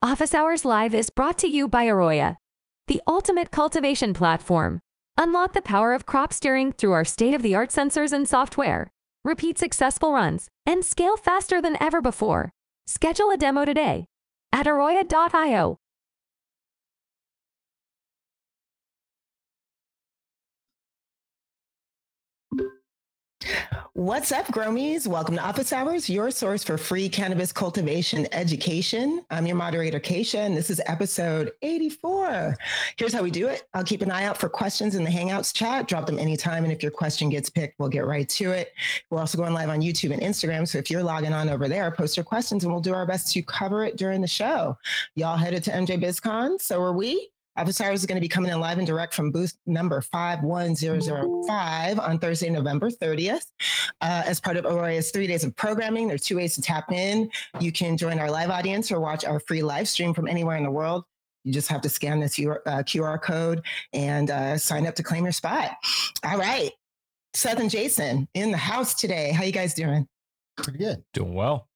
Office Hours Live is brought to you by Aroya, the ultimate cultivation platform. Unlock the power of crop steering through our state of the art sensors and software. Repeat successful runs and scale faster than ever before. Schedule a demo today at aroya.io. What's up, Growmies? Welcome to Office Hours, your source for free cannabis cultivation education. I'm your moderator, Keisha, and this is episode 84. Here's how we do it I'll keep an eye out for questions in the Hangouts chat. Drop them anytime, and if your question gets picked, we'll get right to it. We're also going live on YouTube and Instagram, so if you're logging on over there, post your questions, and we'll do our best to cover it during the show. Y'all headed to MJ BizCon, so are we. Office Hours is going to be coming in live and direct from booth number 51005 on Thursday, November 30th. Uh, as part of Aroya's three days of programming, there are two ways to tap in. You can join our live audience or watch our free live stream from anywhere in the world. You just have to scan this uh, QR code and uh, sign up to claim your spot. All right. Seth and Jason in the house today. How you guys doing? Pretty good. Doing well.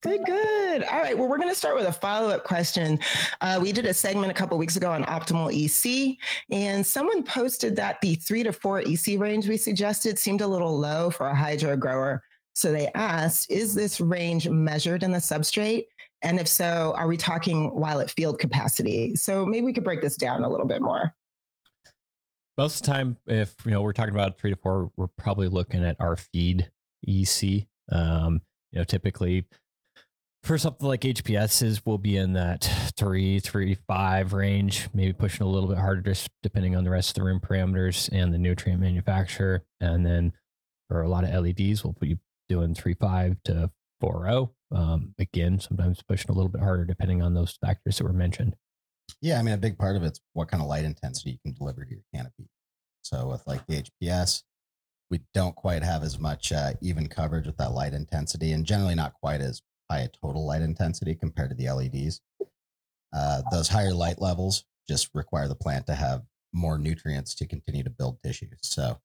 Good, good. All right. Well, we're going to start with a follow up question. Uh, we did a segment a couple weeks ago on optimal EC, and someone posted that the three to four EC range we suggested seemed a little low for a hydro grower. So they asked, is this range measured in the substrate? And if so, are we talking while at field capacity? So maybe we could break this down a little bit more. Most of the time, if you know we're talking about three to four, we're probably looking at our feed EC. Um, you know, typically for something like HPSs, we'll be in that three, three, five range, maybe pushing a little bit harder just depending on the rest of the room parameters and the nutrient manufacturer. And then for a lot of LEDs, we'll you doing three, five to four zero. Oh. Um, again, sometimes pushing a little bit harder depending on those factors that were mentioned. Yeah, I mean, a big part of it's what kind of light intensity you can deliver to your canopy. So with like the HPS, we don't quite have as much uh, even coverage with that light intensity, and generally not quite as high total light intensity compared to the LEDs. Uh, those higher light levels just require the plant to have more nutrients to continue to build tissue. So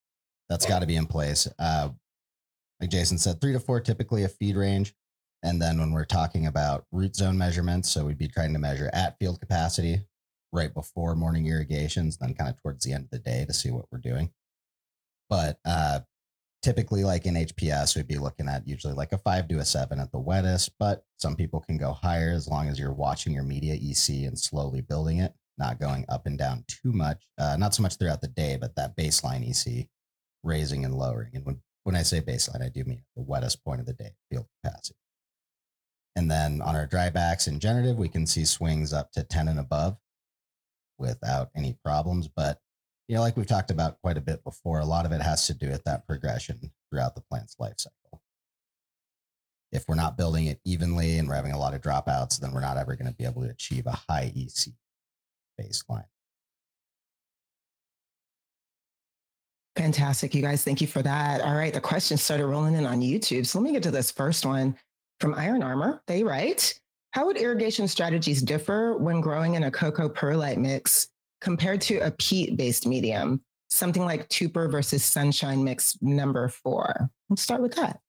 that's got to be in place. Uh, like Jason said, three to four typically a feed range. And then when we're talking about root zone measurements, so we'd be trying to measure at field capacity right before morning irrigations, then kind of towards the end of the day to see what we're doing. But uh, typically like in HPS, we'd be looking at usually like a five to a seven at the wettest, but some people can go higher as long as you're watching your media EC and slowly building it, not going up and down too much, uh, not so much throughout the day, but that baseline EC raising and lowering. And when, when I say baseline, I do mean the wettest point of the day, field capacity. And then on our dry backs in generative, we can see swings up to 10 and above without any problems. But you know, like we've talked about quite a bit before, a lot of it has to do with that progression throughout the plant's life cycle. If we're not building it evenly and we're having a lot of dropouts, then we're not ever going to be able to achieve a high EC baseline. Fantastic, you guys. Thank you for that. All right, the questions started rolling in on YouTube. So let me get to this first one from Iron Armor. They write, how would irrigation strategies differ when growing in a coco perlite mix compared to a peat based medium, something like Tupur versus Sunshine Mix number four. Let's start with that.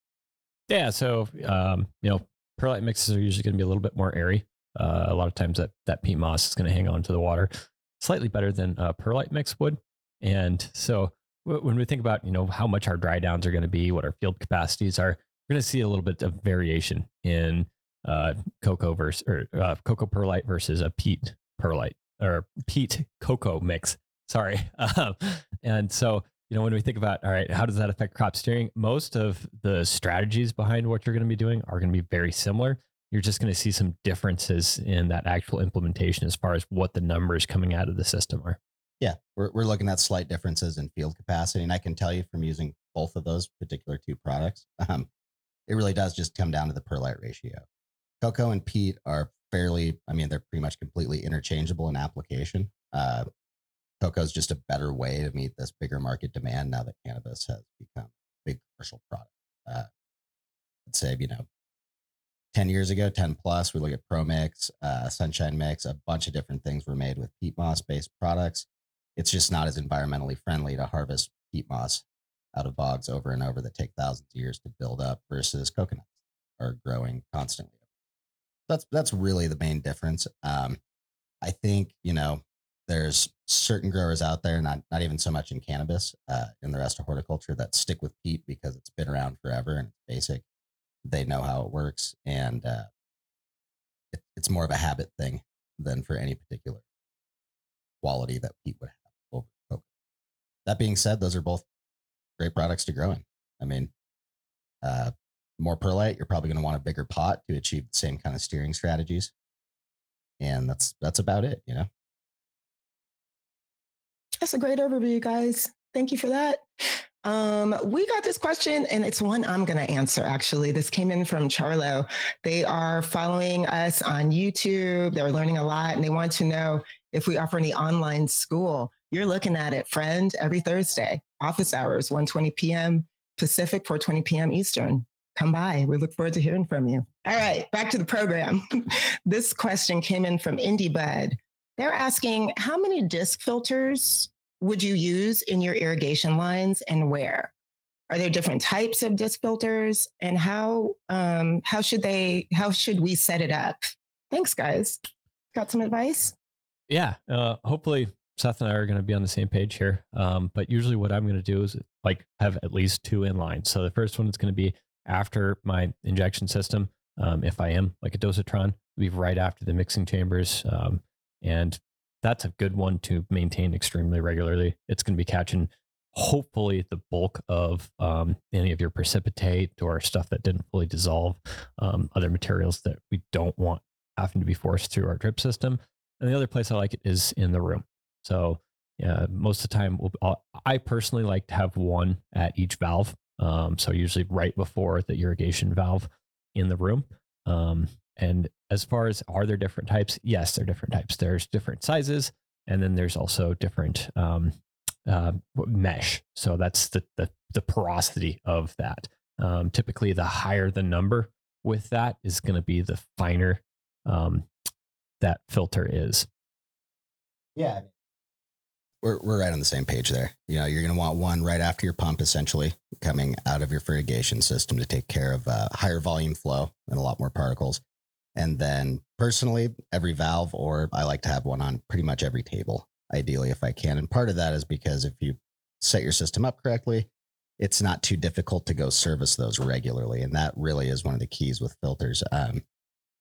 Yeah. So, um, you know, perlite mixes are usually going to be a little bit more airy. Uh, a lot of times that, that peat moss is going to hang on to the water slightly better than a perlite mix would. And so w- when we think about, you know, how much our dry downs are going to be, what our field capacities are, we're going to see a little bit of variation in uh, coco versus or uh, coco perlite versus a peat perlite or peat coco mix. Sorry. Um, and so, you know, when we think about, all right, how does that affect crop steering? Most of the strategies behind what you're going to be doing are going to be very similar. You're just going to see some differences in that actual implementation as far as what the numbers coming out of the system are. Yeah, we're, we're looking at slight differences in field capacity. And I can tell you from using both of those particular two products, um, it really does just come down to the perlite ratio. Coco and peat are fairly, I mean, they're pretty much completely interchangeable in application. Uh, coco is just a better way to meet this bigger market demand now that cannabis has become a big commercial product. Uh, I'd say, you know, 10 years ago, 10 plus, we look at Pro Mix, uh, Sunshine Mix, a bunch of different things were made with peat moss based products. It's just not as environmentally friendly to harvest peat moss out of bogs over and over that take thousands of years to build up versus coconuts are growing constantly That's that's really the main difference. Um, I think you know there's certain growers out there, not not even so much in cannabis, uh, in the rest of horticulture, that stick with peat because it's been around forever and it's basic. They know how it works, and uh, it, it's more of a habit thing than for any particular quality that peat would have over. That being said, those are both great products to grow in. I mean, uh, more perlite, you're probably going to want a bigger pot to achieve the same kind of steering strategies, and that's that's about it. You know. That's a great overview, guys. Thank you for that. Um, we got this question, and it's one I'm going to answer actually. This came in from Charlo. They are following us on YouTube. They're learning a lot, and they want to know if we offer any online school. You're looking at it, friend, every Thursday, office hours, 1:20 p.m. Pacific, 4:20 p.m. Eastern. Come by. We look forward to hearing from you. All right, back to the program. this question came in from IndieBud. They're asking how many disc filters would you use in your irrigation lines and where? Are there different types of disc filters and how um, how should they how should we set it up? Thanks, guys. Got some advice? Yeah. Uh, hopefully Seth and I are going to be on the same page here. Um, but usually what I'm going to do is like have at least two in line. So the first one is going to be after my injection system. Um, if I am like a dosatron, be right after the mixing chambers. Um, and that's a good one to maintain extremely regularly. It's going to be catching hopefully the bulk of um, any of your precipitate or stuff that didn't fully dissolve, um, other materials that we don't want having to be forced through our drip system. And the other place I like it is in the room. So yeah, most of the time, we'll, I personally like to have one at each valve. Um, so usually right before the irrigation valve in the room. Um, and as far as are there different types? Yes, there are different types. There's different sizes, and then there's also different um, uh, mesh. So that's the, the, the porosity of that. Um, typically, the higher the number with that is going to be the finer um, that filter is. Yeah, we're we're right on the same page there. You know, you're going to want one right after your pump, essentially coming out of your fertigation system to take care of uh, higher volume flow and a lot more particles. And then personally, every valve, or I like to have one on pretty much every table, ideally, if I can. And part of that is because if you set your system up correctly, it's not too difficult to go service those regularly. And that really is one of the keys with filters. Um,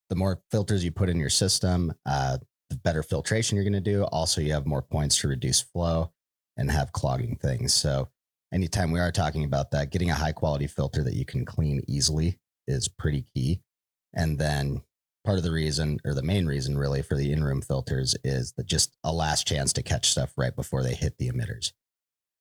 the more filters you put in your system, uh, the better filtration you're going to do. Also, you have more points to reduce flow and have clogging things. So, anytime we are talking about that, getting a high quality filter that you can clean easily is pretty key. And then part of the reason or the main reason really for the in-room filters is that just a last chance to catch stuff right before they hit the emitters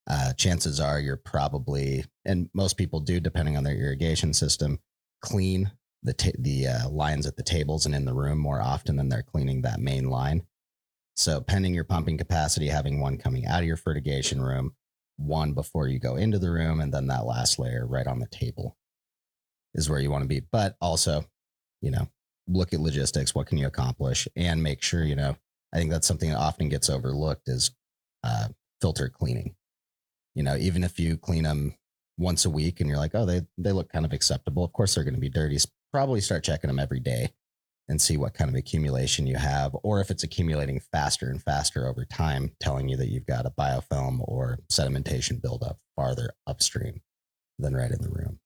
uh, chances are you're probably and most people do depending on their irrigation system clean the ta- the uh, lines at the tables and in the room more often than they're cleaning that main line. So pending your pumping capacity having one coming out of your fertigation room one before you go into the room and then that last layer right on the table is where you want to be. But also you know look at logistics what can you accomplish? And make sure you know i think that's something that often gets overlooked is uh, filter cleaning. You know even if you clean them once a week and you're like oh they they look kind of acceptable of course they're going to be dirty probably start checking them every day and see what kind of accumulation you have or if it's accumulating faster and faster over time telling you that you've got a biofilm or sedimentation buildup farther upstream than right in the room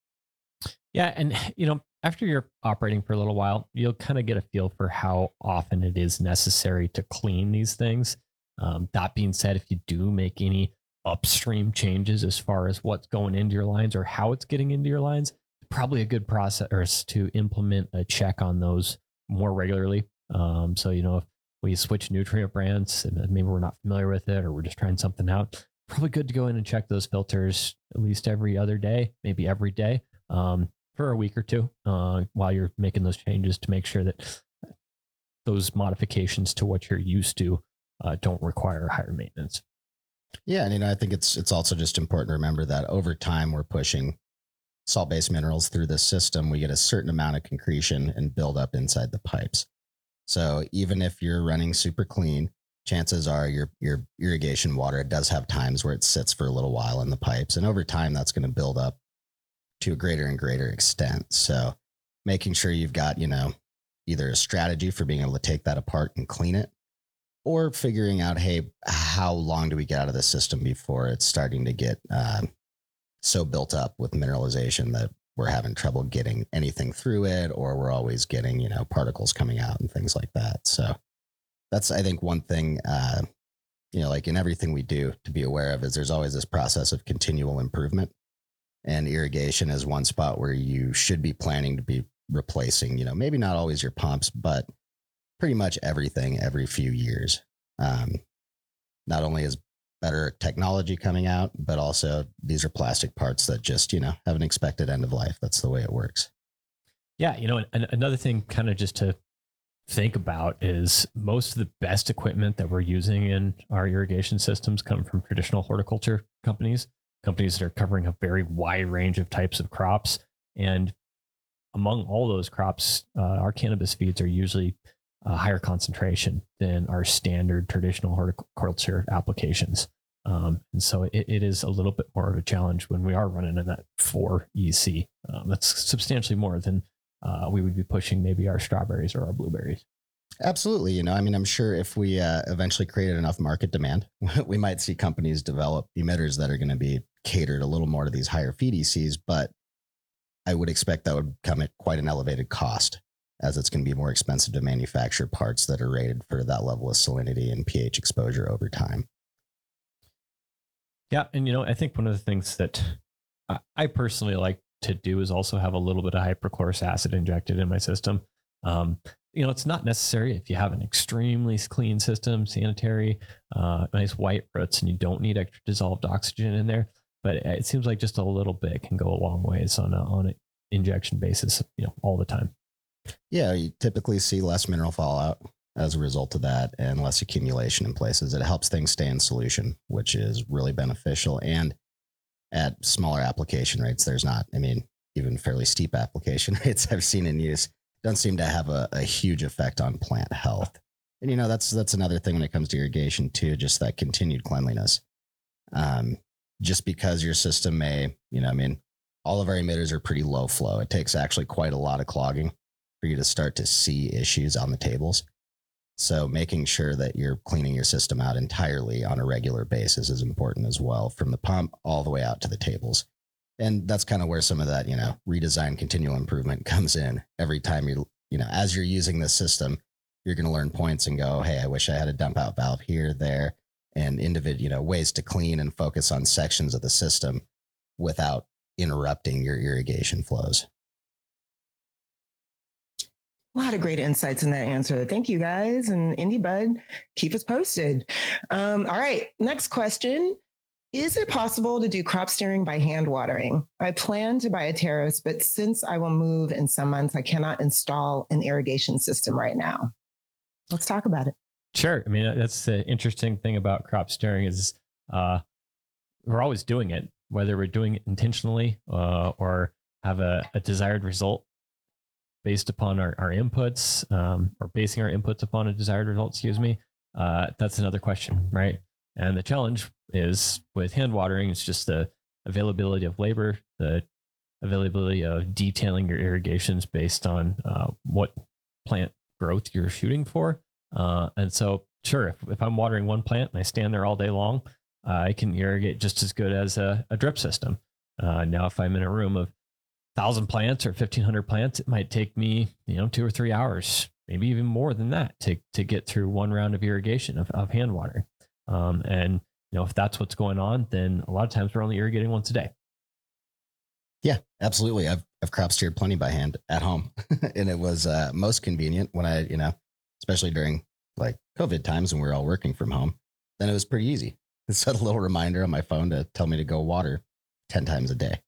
yeah and you know after you're operating for a little while, you'll kind of get a feel for how often it is necessary to clean these things. Um, that being said, if you do make any upstream changes as far as what's going into your lines or how it's getting into your lines, probably a good process to implement a check on those more regularly. Um, so, you know, if we switch nutrient brands and maybe we're not familiar with it or we're just trying something out, probably good to go in and check those filters at least every other day, maybe every day. Um, for a week or two uh, while you're making those changes to make sure that those modifications to what you're used to uh, don't require higher maintenance. Yeah, and you know, I think it's it's also just important to remember that over time we're pushing salt-based minerals through the system. We get a certain amount of concretion and buildup inside the pipes. So even if you're running super clean, chances are your your irrigation water does have times where it sits for a little while in the pipes, and over time that's going to build up to a greater and greater extent. So making sure you've got, you know, either a strategy for being able to take that apart and clean it, or figuring out, hey, how long do we get out of the system before it's starting to get uh, so built up with mineralization that we're having trouble getting anything through it, or we're always getting, you know, particles coming out and things like that. So that's, I think, one thing, uh, you know, like in everything we do to be aware of is there's always this process of continual improvement. And irrigation is one spot where you should be planning to be replacing, you know, maybe not always your pumps, but pretty much everything every few years. Um, not only is better technology coming out, but also these are plastic parts that just, you know, have an expected end of life. That's the way it works. Yeah. You know, another thing kind of just to think about is most of the best equipment that we're using in our irrigation systems come from traditional horticulture companies, companies that are covering a very wide range of types of crops. And among all those crops, uh, our cannabis feeds are usually a higher concentration than our standard traditional horticulture applications. Um, and so it, it is a little bit more of a challenge when we are running in that 4 EC. Um, that's substantially more than uh, we would be pushing maybe our strawberries or our blueberries. Absolutely. You know, I mean, I'm sure if we uh, eventually created enough market demand, we might see companies develop emitters that are going to be catered a little more to these higher feed ECs, but I would expect that would come at quite an elevated cost as it's going to be more expensive to manufacture parts that are rated for that level of salinity and pH exposure over time. Yeah. And, you know, I think one of the things that I personally like to do is also have a little bit of hypochlorous acid injected in my system. Um, you know, it's not necessary if you have an extremely clean system, sanitary, uh, nice white roots, and you don't need extra dissolved oxygen in there. But it seems like just a little bit can go a long ways on on an injection basis, you know, all the time. Yeah, you typically see less mineral fallout as a result of that and less accumulation in places. It helps things stay in solution, which is really beneficial. And at smaller application rates, there's not, I mean, even fairly steep application rates I've seen in use don't seem to have a, a huge effect on plant health. And you know, that's that's another thing when it comes to irrigation too, just that continued cleanliness. Um, just because your system may, you know, I mean, all of our emitters are pretty low flow. It takes actually quite a lot of clogging for you to start to see issues on the tables. So making sure that you're cleaning your system out entirely on a regular basis is important as well, from the pump all the way out to the tables. And that's kind of where some of that, you know, redesign continual improvement comes in. Every time you, you know, as you're using the system, you're going to learn points and go, hey, I wish I had a dump out valve here, there, and individual, you know, ways to clean and focus on sections of the system without interrupting your irrigation flows. A lot of great insights in that answer. Thank you guys. And Indie Bud, keep us posted. Um, all right. Next question. Is it possible to do crop steering by hand watering? I plan to buy a terrace, but since I will move in some months, I cannot install an irrigation system right now. Let's talk about it. Sure. I mean, that's the interesting thing about crop steering is uh, we're always doing it, whether we're doing it intentionally uh, or have a, a desired result based upon our, our inputs um, or basing our inputs upon a desired result, excuse me, uh, that's another question, right? And the challenge is with hand watering, it's just the availability of labor, the availability of detailing your irrigations based on uh, what plant growth you're shooting for. Uh, and so, sure, if, if, I'm watering one plant and I stand there all day long, I can irrigate just as good as a, a drip system. Uh, now, if I'm in a room of thousand plants or 1500 plants, it might take me, you know, two or three hours, maybe even more than that to, to get through one round of irrigation of, of hand watering. Um, and, you know, if that's what's going on, then a lot of times we're only irrigating once a day. Yeah, absolutely. I've, I've crop steered plenty by hand at home and it was uh, most convenient when I, you know, especially during like COVID times when we are all working from home, then it was pretty easy. It set a little reminder on my phone to tell me to go water 10 times a day.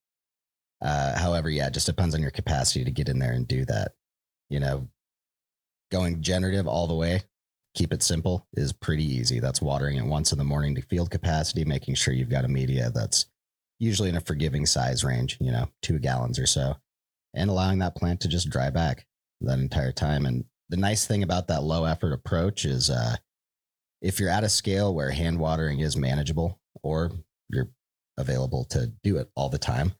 Uh, however, yeah, it just depends on your capacity to get in there and do that. You know, going generative all the way, keep it simple is pretty easy. That's watering it once in the morning to field capacity, making sure you've got a media that's usually in a forgiving size range, you know, two gallons or so, and allowing that plant to just dry back that entire time. And the nice thing about that low effort approach is uh, if you're at a scale where hand watering is manageable or you're available to do it all the time,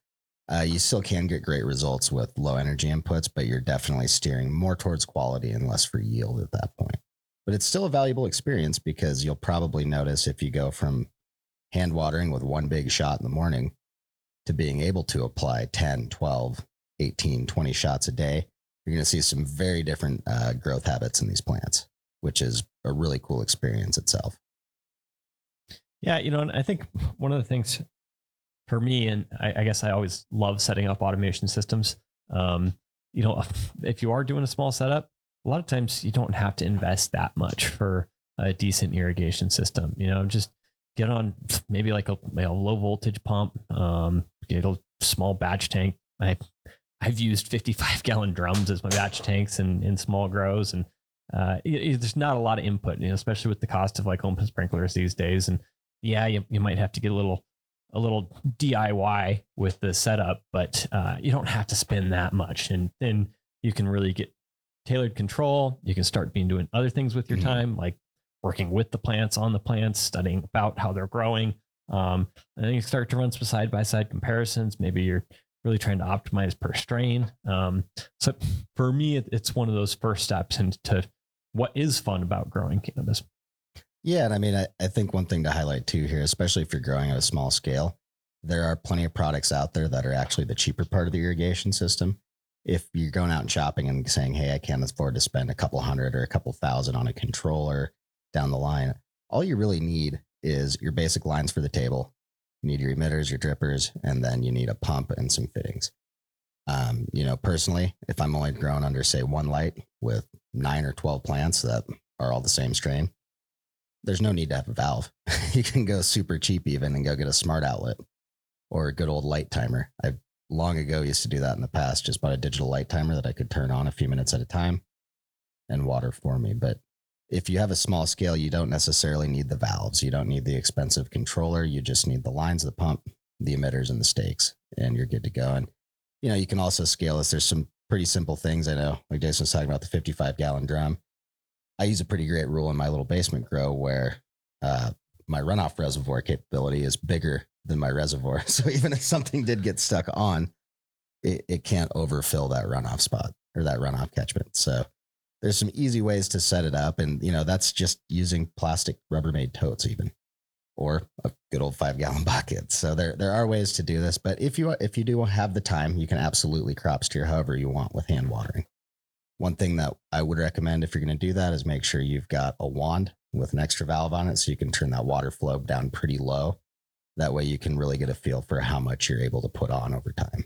Uh, you still can get great results with low energy inputs, but you're definitely steering more towards quality and less for yield at that point. But it's still a valuable experience because you'll probably notice if you go from hand watering with one big shot in the morning to being able to apply 10, 12, 18, 20 shots a day, you're going to see some very different uh, growth habits in these plants, which is a really cool experience itself. Yeah, you know, and I think one of the things for me, and I, I guess I always love setting up automation systems. Um, you know, if you are doing a small setup, a lot of times you don't have to invest that much for a decent irrigation system. You know, just get on maybe like a, a low voltage pump, um, get a small batch tank. I I've used 55 gallon drums as my batch tanks in, in small grows. And uh, there's not a lot of input, you know, especially with the cost of like home sprinklers these days. And yeah, you, you might have to get a little, a little DIY with the setup, but uh, you don't have to spend that much. And then you can really get tailored control. You can start being doing other things with your mm-hmm. time, like working with the plants, on the plants, studying about how they're growing. Um, and then you start to run some side by side comparisons. Maybe you're really trying to optimize per strain. Um, so for me, it's one of those first steps into what is fun about growing cannabis. Yeah. And I mean, I, I think one thing to highlight too here, especially if you're growing at a small scale, there are plenty of products out there that are actually the cheaper part of the irrigation system. If you're going out and shopping and saying, Hey, I can't afford to spend a couple hundred or a couple thousand on a controller down the line, all you really need is your basic lines for the table you need your emitters, your drippers, and then you need a pump and some fittings. Um, you know, personally, if I'm only grown under, say, one light with nine or 12 plants that are all the same strain, there's no need to have a valve. you can go super cheap even and go get a smart outlet or a good old light timer. I long ago used to do that in the past, just bought a digital light timer that I could turn on a few minutes at a time and water for me. But if you have a small scale, you don't necessarily need the valves. You don't need the expensive controller. You just need the lines, the pump, the emitters, and the stakes, and you're good to go. And you know, you can also scale this. There's some pretty simple things I know. Like Jason was talking about the 55 gallon drum. I use a pretty great rule in my little basement grow where uh, my runoff reservoir capability is bigger than my reservoir. So even if something did get stuck on, it, it can't overfill that runoff spot or that runoff catchment. So there's some easy ways to set it up and you know that's just using plastic rubbermaid totes even or a good old five gallon bucket so there there are ways to do this but if you if you do have the time you can absolutely crop steer however you want with hand watering one thing that i would recommend if you're going to do that is make sure you've got a wand with an extra valve on it so you can turn that water flow down pretty low that way you can really get a feel for how much you're able to put on over time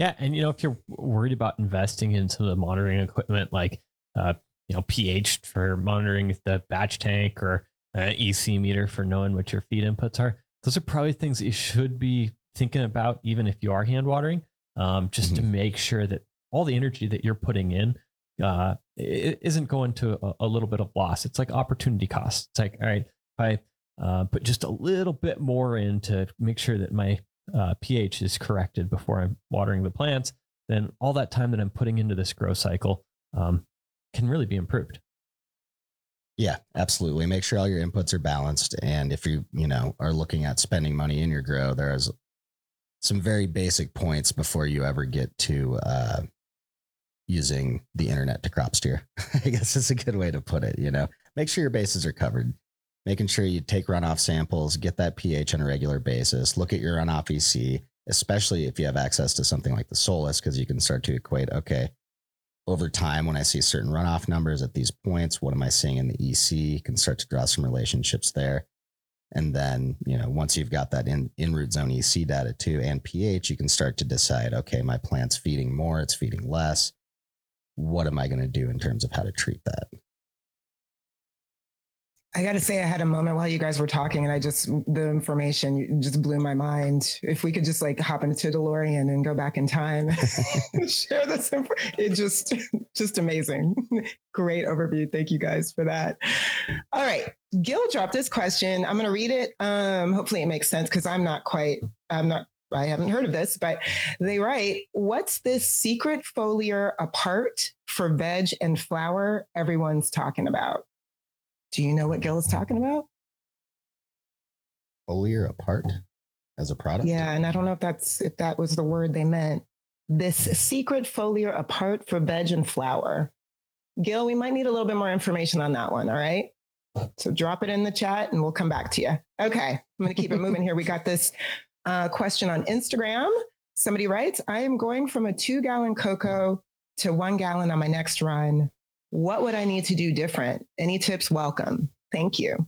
yeah, and you know if you're worried about investing in some of the monitoring equipment like uh, you know pH for monitoring the batch tank or uh, EC meter for knowing what your feed inputs are, those are probably things that you should be thinking about even if you are hand watering, um, just mm-hmm. to make sure that all the energy that you're putting in uh, isn't going to a, a, little bit of loss. It's like opportunity cost. It's like all right, if I uh, put just a little bit more in to make sure that my uh, pH is corrected before I'm watering the plants, then all that time that I'm putting into this grow cycle um, can really be improved. Yeah, absolutely. Make sure all your inputs are balanced. And if you, you know, are looking at spending money in your grow, there's some very basic points before you ever get to uh, using the internet to crop steer. I guess it's a good way to put it. You know, make sure your bases are covered making sure you take runoff samples, get that pH on a regular basis, look at your runoff EC, especially if you have access to something like the Solus, because you can start to equate, okay, over time, when I see certain runoff numbers at these points, what am I seeing in the EC? You can start to draw some relationships there. And then, you know, once you've got that in, in root zone EC data too and pH, you can start to decide, okay, my plant's feeding more, it's feeding less. What am I going to do in terms of how to treat that? I got to say, I had a moment while you guys were talking, and I just the information just blew my mind. If we could just like hop into DeLorean and go back in time, share this, it just just amazing. Great overview. Thank you guys for that. All right, Gil dropped this question. I'm going to read it. Um, hopefully, it makes sense because I'm not quite. I'm not. I haven't heard of this, but they write, "What's this secret foliar apart for veg and flower everyone's talking about?" Do you know what Gil is talking about? Foliar apart. as a product. Yeah, and I don't know if that's if that was the word they meant. This secret foliar apart for veg and flower. Gil, we might need a little bit more information on that one. All right. So drop it in the chat and we'll come back to you. Okay. I'm going to keep it moving here. We got this uh, question on Instagram. Somebody writes, I am going from a two gallon coco to one gallon on my next run. What would I need to do different? Any tips? Welcome. Thank you.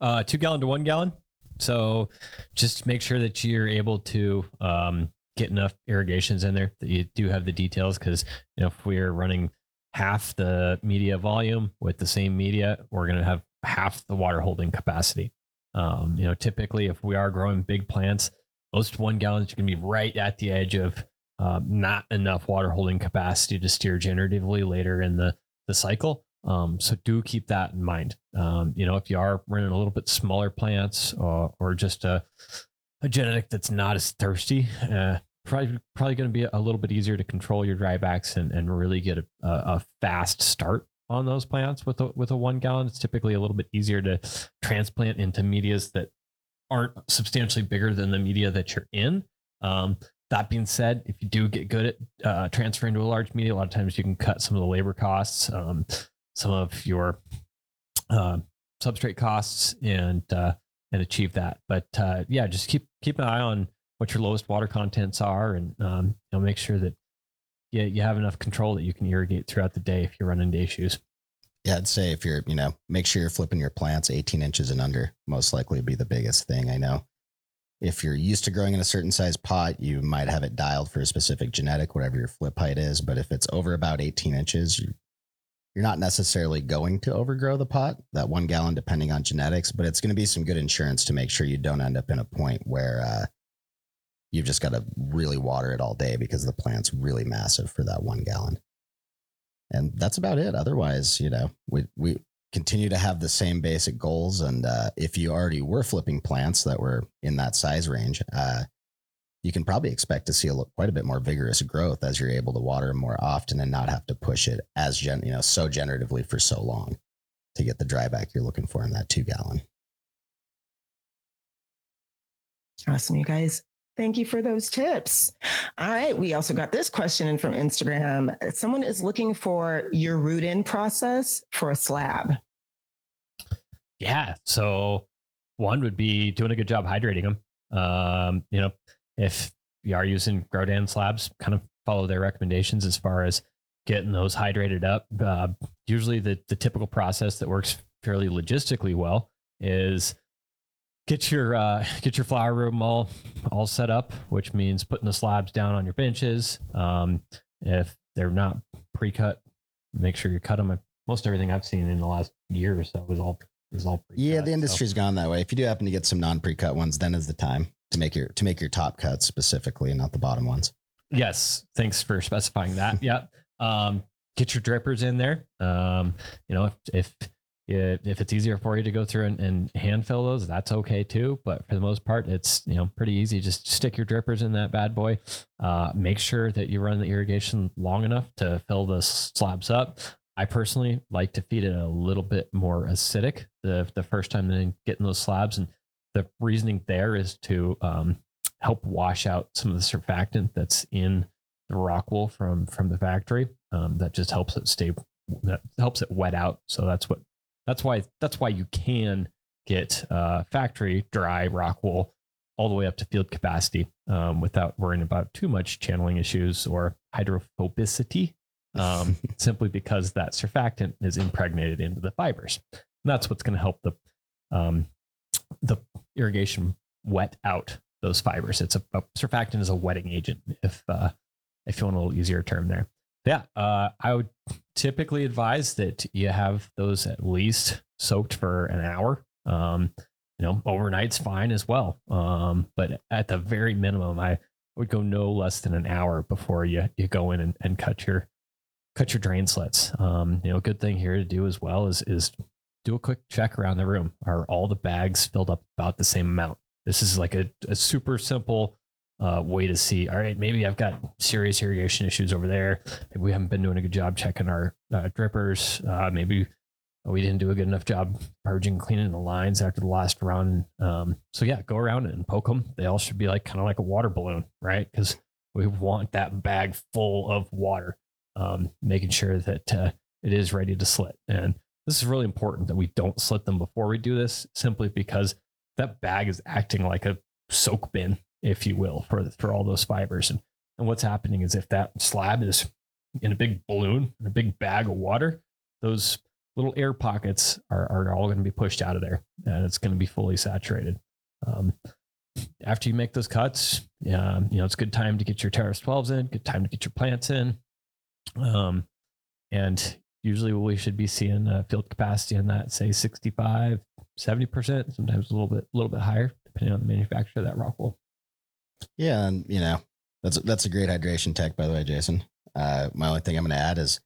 Uh, two gallon to one gallon. So just make sure that you're able to um, get enough irrigations in there that you do have the details because you know if we're running half the media volume with the same media, we're going to have half the water holding capacity. Um, you know, typically if we are growing big plants, most one gallons to be right at the edge of uh, not enough water holding capacity to steer generatively later in the the cycle. Um, so do keep that in mind. Um, you know, if you are running a little bit smaller plants or, or just a, a genetic that's not as thirsty, uh, probably probably going to be a little bit easier to control your drybacks and, and really get a, a fast start on those plants with a with a one gallon. It's typically a little bit easier to transplant into medias that aren't substantially bigger than the media that you're in. Um, that being said, if you do get good at uh, transferring to a large media, a lot of times you can cut some of the labor costs, um, some of your uh, substrate costs, and uh, and achieve that. But uh, yeah, just keep keep an eye on what your lowest water contents are, and um, you know make sure that you you have enough control that you can irrigate throughout the day if you run into issues. Yeah, I'd say if you're, you know, make sure you're flipping your plants 18 inches and under, most likely would be the biggest thing. I know if you're used to growing in a certain size pot, you might have it dialed for a specific genetic, whatever your flip height is. But if it's over about 18 inches, you, you're not necessarily going to overgrow the pot, that one gallon, depending on genetics, but it's going to be some good insurance to make sure you don't end up in a point where uh, you've just got to really water it all day because the plant's really massive for that one gallon. And that's about it. Otherwise, you know, we, we continue to have the same basic goals. And uh, if you already were flipping plants that were in that size range, uh, you can probably expect to see a, quite a bit more vigorous growth as you're able to water more often and not have to push it as gen, you know, so generatively for so long to get the dryback you're looking for in that two gallon. Awesome, you guys. Thank you for those tips. All right. We also got this question in from Instagram. Someone is looking for your root in process for a slab. Yeah. So one would be doing a good job hydrating them. Um, you know, if you are using Grodan slabs, kind of follow their recommendations as far as getting those hydrated up. Uh, usually the, the typical process that works fairly logistically well is get your uh, get your flower room all all set up, which means putting the slabs down on your benches. Um, if they're not pre-cut, make sure you cut them. Most everything I've seen in the last year or so is all is all pre-cut. Yeah, the industry's so. gone that way. If you do happen to get some non pre-cut ones, then is the time to make your to make your top cuts specifically, and not the bottom ones. Yes, thanks for specifying that. yeah, um, get your drippers in there. Um, you know, if, if if it's easier for you to go through and, and, hand fill those, that's okay too. But for the most part, it's you know pretty easy. Just stick your drippers in that bad boy. Uh, make sure that you run the irrigation long enough to fill the slabs up. I personally like to feed it a little bit more acidic the the first time then getting those slabs, and the reasoning there is to um, help wash out some of the surfactant that's in the rock wool from from the factory. Um, that just helps it stay that helps it wet out. So that's what that's why that's why you can get uh, factory dry rock wool all the way up to field capacity um, without worrying about too much channeling issues or hydrophobicity, um, simply because that surfactant is impregnated into the fibers. And that's what's going to help the um, the irrigation wet out those fibers. It's a, a surfactant is a wetting agent, if uh, if you want a little easier term there yeah, uh, I would typically advise that you have those at least soaked for an hour. Um, you know, overnight's fine as well. Um, but at the very minimum, I would go no less than an hour before you you go in and, and cut your cut your drain slits. Um, you know, good thing here to do as well is is do a quick check around the room. Are all the bags filled up about the same amount? This is like a, a super simple uh, way to see, all right, maybe I've got serious irrigation issues over there. Maybe we haven't been doing a good job checking our uh, drippers. Uh, maybe we didn't do a good enough job purging, cleaning the lines after the last run. Um, so yeah, go around and poke them. They all should be like kind of like a water balloon, right? Because we want that bag full of water, um, making sure that uh, it is ready to slit. And this is really important that we don't slit them before we do this, simply because that bag is acting like a soak bin, if you will, for for all those fibers. And and what's happening is if that slab is in a big balloon, in a big bag of water, those little air pockets are, are all going to be pushed out of there and it's going to be fully saturated. Um, after you make those cuts, um, you know, it's a good time to get your TEROS 12s in, good time to get your plants in. Um, and usually we should be seeing a field capacity in that, say 65, 70%, sometimes a little bit, a little bit higher, depending on the manufacturer of that rock wool. Yeah. And, you know, that's, that's a great hydration tech, by the way, Jason. Uh, my only thing I'm going to add is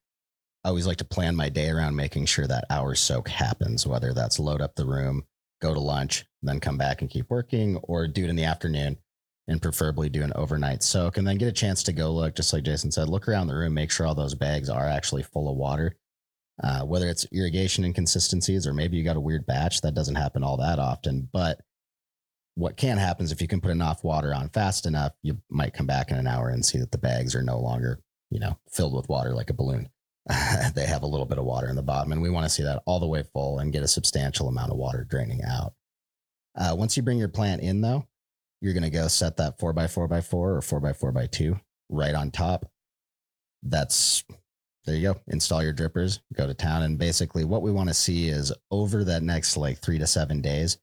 I always like to plan my day around making sure that hour soak happens, whether that's load up the room, go to lunch, then come back and keep working, or do it in the afternoon and preferably do an overnight soak and then get a chance to go look, just like Jason said, look around the room, make sure all those bags are actually full of water. Uh, whether it's irrigation inconsistencies or maybe you got a weird batch, that doesn't happen all that often. But what can happen is if you can put enough water on fast enough, you might come back in an hour and see that the bags are no longer, you know, filled with water like a balloon. they have a little bit of water in the bottom, and we want to see that all the way full and get a substantial amount of water draining out. Uh, once you bring your plant in, though, you're going to go set that four by four by four or four by four by two right on top. That's there you go. Install your drippers, go to town, and basically what we want to see is over that next like three to seven days,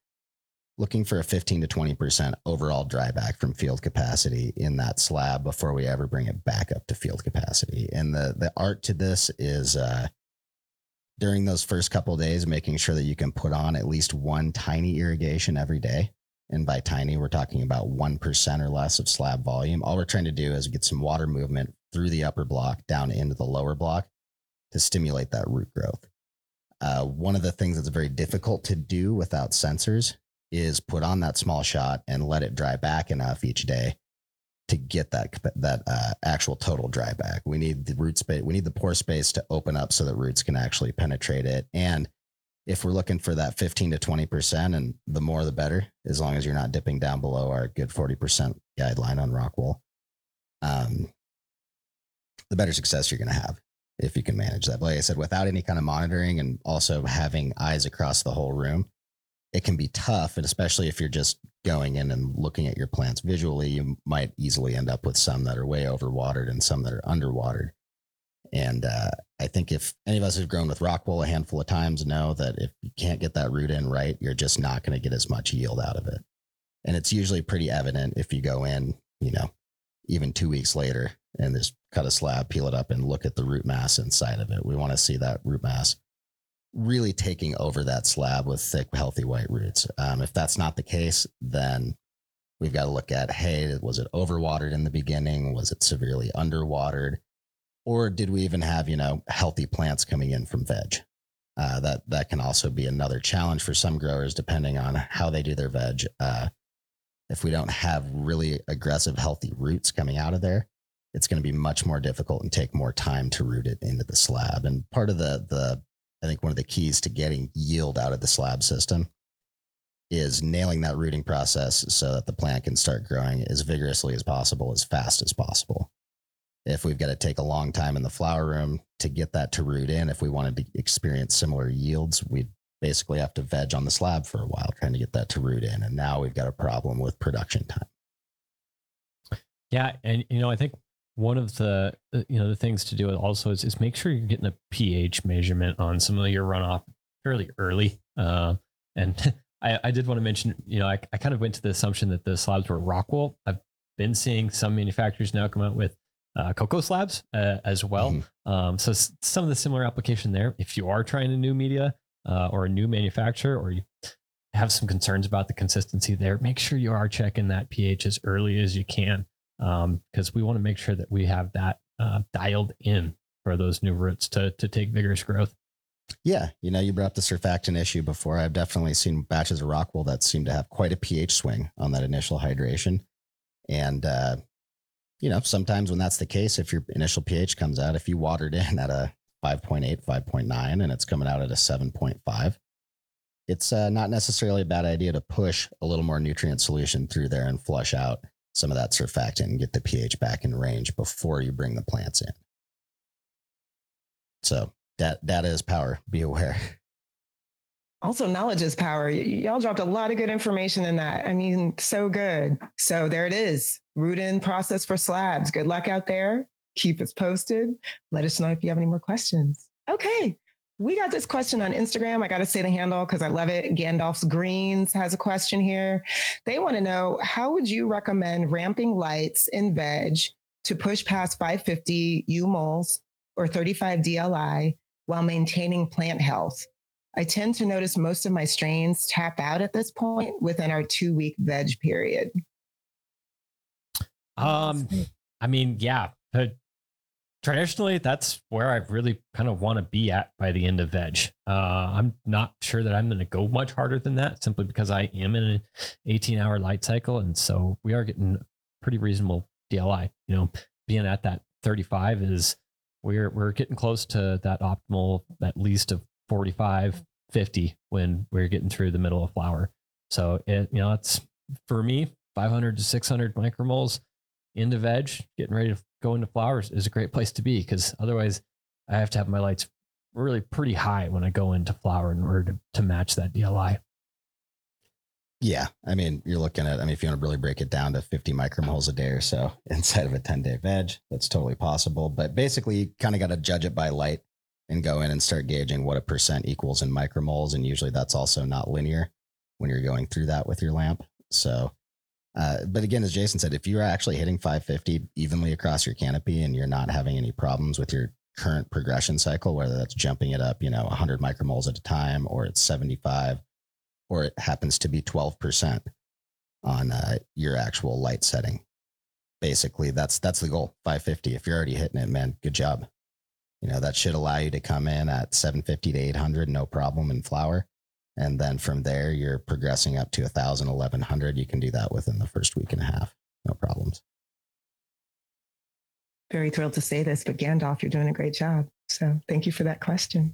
looking for a 15 to 20% overall dryback from field capacity in that slab before we ever bring it back up to field capacity. And the, the art to this is uh, during those first couple days, making sure that you can put on at least one tiny irrigation every day. And by tiny, we're talking about 1% or less of slab volume. All we're trying to do is get some water movement through the upper block down into the lower block to stimulate that root growth. Uh, one of the things that's very difficult to do without sensors is put on that small shot and let it dry back enough each day to get that that uh, actual total dry back. We need the root space. We need the pore space to open up so that roots can actually penetrate it. And if we're looking for that 15 to 20 percent, and the more the better, as long as you're not dipping down below our good 40 percent guideline on rock wool, um, the better success you're going to have if you can manage that. But like I said, without any kind of monitoring and also having eyes across the whole room, it can be tough. And especially if you're just going in and looking at your plants visually, you might easily end up with some that are way overwatered and some that are underwatered. And uh, I think if any of us have grown with rock wool a handful of times know that if you can't get that root in right, you're just not going to get as much yield out of it. And it's usually pretty evident if you go in, you know, even two weeks later and just cut a slab, peel it up, and look at the root mass inside of it. We want to see that root mass really taking over that slab with thick, healthy white roots. Um, if that's not the case, then we've got to look at hey, was it overwatered in the beginning? Was it severely underwatered? Or did we even have, you know, healthy plants coming in from veg? Uh, that that can also be another challenge for some growers, depending on how they do their veg. Uh, if we don't have really aggressive, healthy roots coming out of there, it's going to be much more difficult and take more time to root it into the slab. And part of the the I think one of the keys to getting yield out of the slab system is nailing that rooting process so that the plant can start growing as vigorously as possible, as fast as possible. If we've got to take a long time in the flower room to get that to root in, if we wanted to experience similar yields, we'd basically have to veg on the slab for a while trying to get that to root in. And now we've got a problem with production time. Yeah. And, you know, I think one of the you know the things to do also is, is make sure you're getting a pH measurement on some of your runoff fairly early. Uh, and I, I did want to mention, you know, I, I kind of went to the assumption that the slabs were rock wool. I've been seeing some manufacturers now come out with uh, coco slabs uh, as well. Mm-hmm. Um, so s- some of the similar application there. If you are trying a new media uh, or a new manufacturer, or you have some concerns about the consistency there, make sure you are checking that pH as early as you can because um, we want to make sure that we have that uh, dialed in for those new roots to to take vigorous growth. Yeah, you know, you brought up the surfactant issue before. I've definitely seen batches of rock wool that seem to have quite a pH swing on that initial hydration, and uh, you know, sometimes when that's the case, if your initial pH comes out, if you watered in at a 5.8, 5.9, and it's coming out at a 7.5. It's uh, not necessarily a bad idea to push a little more nutrient solution through there and flush out some of that surfactant and get the pH back in range before you bring the plants in. So that data is power. Be aware. Also, knowledge is power. Y- y'all dropped a lot of good information in that. I mean, so good. So there it is. Root in process for slabs. Good luck out there. Keep us posted. Let us know if you have any more questions. Okay. We got this question on Instagram. I got to say the handle because I love it. Gandalf's Greens has a question here. They want to know how would you recommend ramping lights in veg to push past 550 U moles or 35 DLI while maintaining plant health? I tend to notice most of my strains tap out at this point within our two week veg period. Um, I mean, yeah, traditionally that's where I really kind of want to be at by the end of veg. Uh, I'm not sure that I'm going to go much harder than that simply because I am in an 18 hour light cycle. And so we are getting pretty reasonable DLI, you know, being at that 35 is we're, we're getting close to that optimal, at least of 45, 50 when we're getting through the middle of flower. So it, you know, it's for me, 500 to 600 micromoles into veg, getting ready to go into flowers is a great place to be because otherwise I have to have my lights really pretty high when I go into flower in order to, to match that DLI. Yeah. I mean, you're looking at, I mean, if you want to really break it down to 50 micromoles a day or so inside of a 10 day veg, that's totally possible. But basically, you kind of got to judge it by light and go in and start gauging what a percent equals in micromoles. And usually that's also not linear when you're going through that with your lamp. So, uh, but again, as Jason said, if you're actually hitting 550 evenly across your canopy and you're not having any problems with your current progression cycle, whether that's jumping it up, you know, 100 micromoles at a time, or it's 75, or it happens to be 12% on uh, your actual light setting. Basically, that's that's the goal. 550. If you're already hitting it, man, good job. You know that should allow you to come in at 750 to 800, no problem in flower and then from there you're progressing up to 1000 1100 you can do that within the first week and a half no problems Very thrilled to say this, but Gandalf, you're doing a great job. So thank you for that question.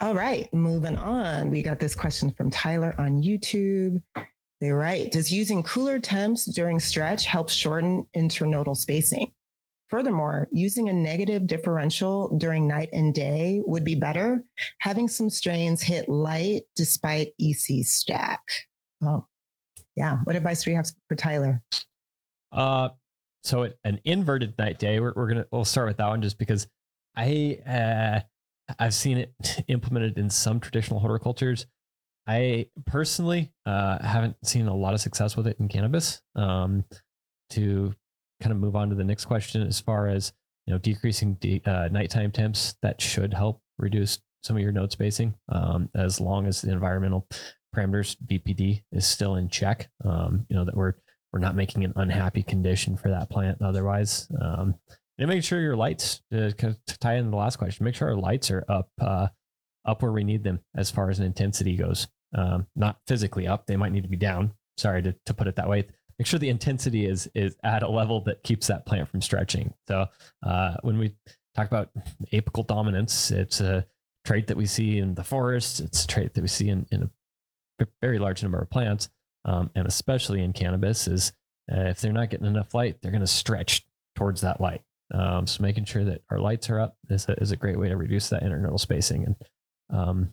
All right, moving on. We got this question from Tyler on YouTube. They write Does using cooler temps during stretch help shorten internodal spacing? Furthermore, using a negative differential during night and day would be better. Having some strains hit light despite EC stack. Oh, yeah. What advice do you have for Tyler? Uh, so it, an inverted night day, we're, we're gonna we'll start with that one just because I uh, I've seen it implemented in some traditional horticultures. I personally uh, haven't seen a lot of success with it in cannabis. Um, to kind of move on to the next question, as far as you know, decreasing de- uh, nighttime temps, that should help reduce some of your node spacing, um, as long as the environmental parameters VPD is still in check. Um, you know that we're we're not making an unhappy condition for that plant otherwise. Um, and make sure your lights uh, kind of to tie in the last question. Make sure our lights are up uh, up where we need them as far as an intensity goes. Um, not physically up; they might need to be down. Sorry to, to put it that way. Make sure the intensity is is at a level that keeps that plant from stretching. So uh, when we talk about apical dominance, it's a trait that we see in the forest. It's a trait that we see in, in a very large number of plants, um, and especially in cannabis. Is uh, if they're not getting enough light, they're going to stretch towards that light. Um, so making sure that our lights are up is a, is a great way to reduce that internodal spacing. And um,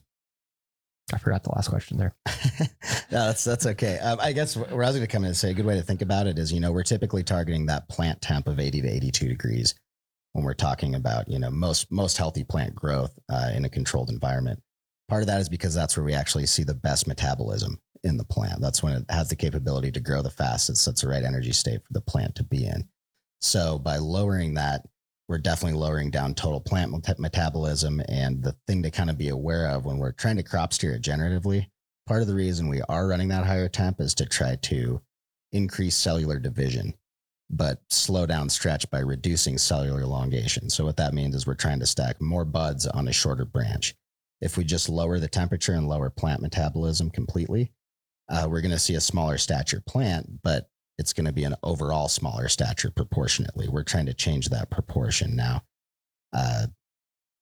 I forgot the last question there. no, that's that's okay. Um, I guess where I was going to come in and say a good way to think about it is, you know, we're typically targeting that plant temp of 80 to 82 degrees when we're talking about, you know, most most healthy plant growth uh, in a controlled environment. Part of that is because that's where we actually see the best metabolism in the plant. That's when it has the capability to grow the fastest. That's the right energy state for the plant to be in. So by lowering that, we're definitely lowering down total plant met- metabolism. And the thing to kind of be aware of when we're trying to crop steer it generatively, part of the reason we are running that higher temp is to try to increase cellular division, but slow down stretch by reducing cellular elongation. So what that means is we're trying to stack more buds on a shorter branch. If we just lower the temperature and lower plant metabolism completely, uh, we're going to see a smaller stature plant, but it's going to be an overall smaller stature proportionately. We're trying to change that proportion now. Uh,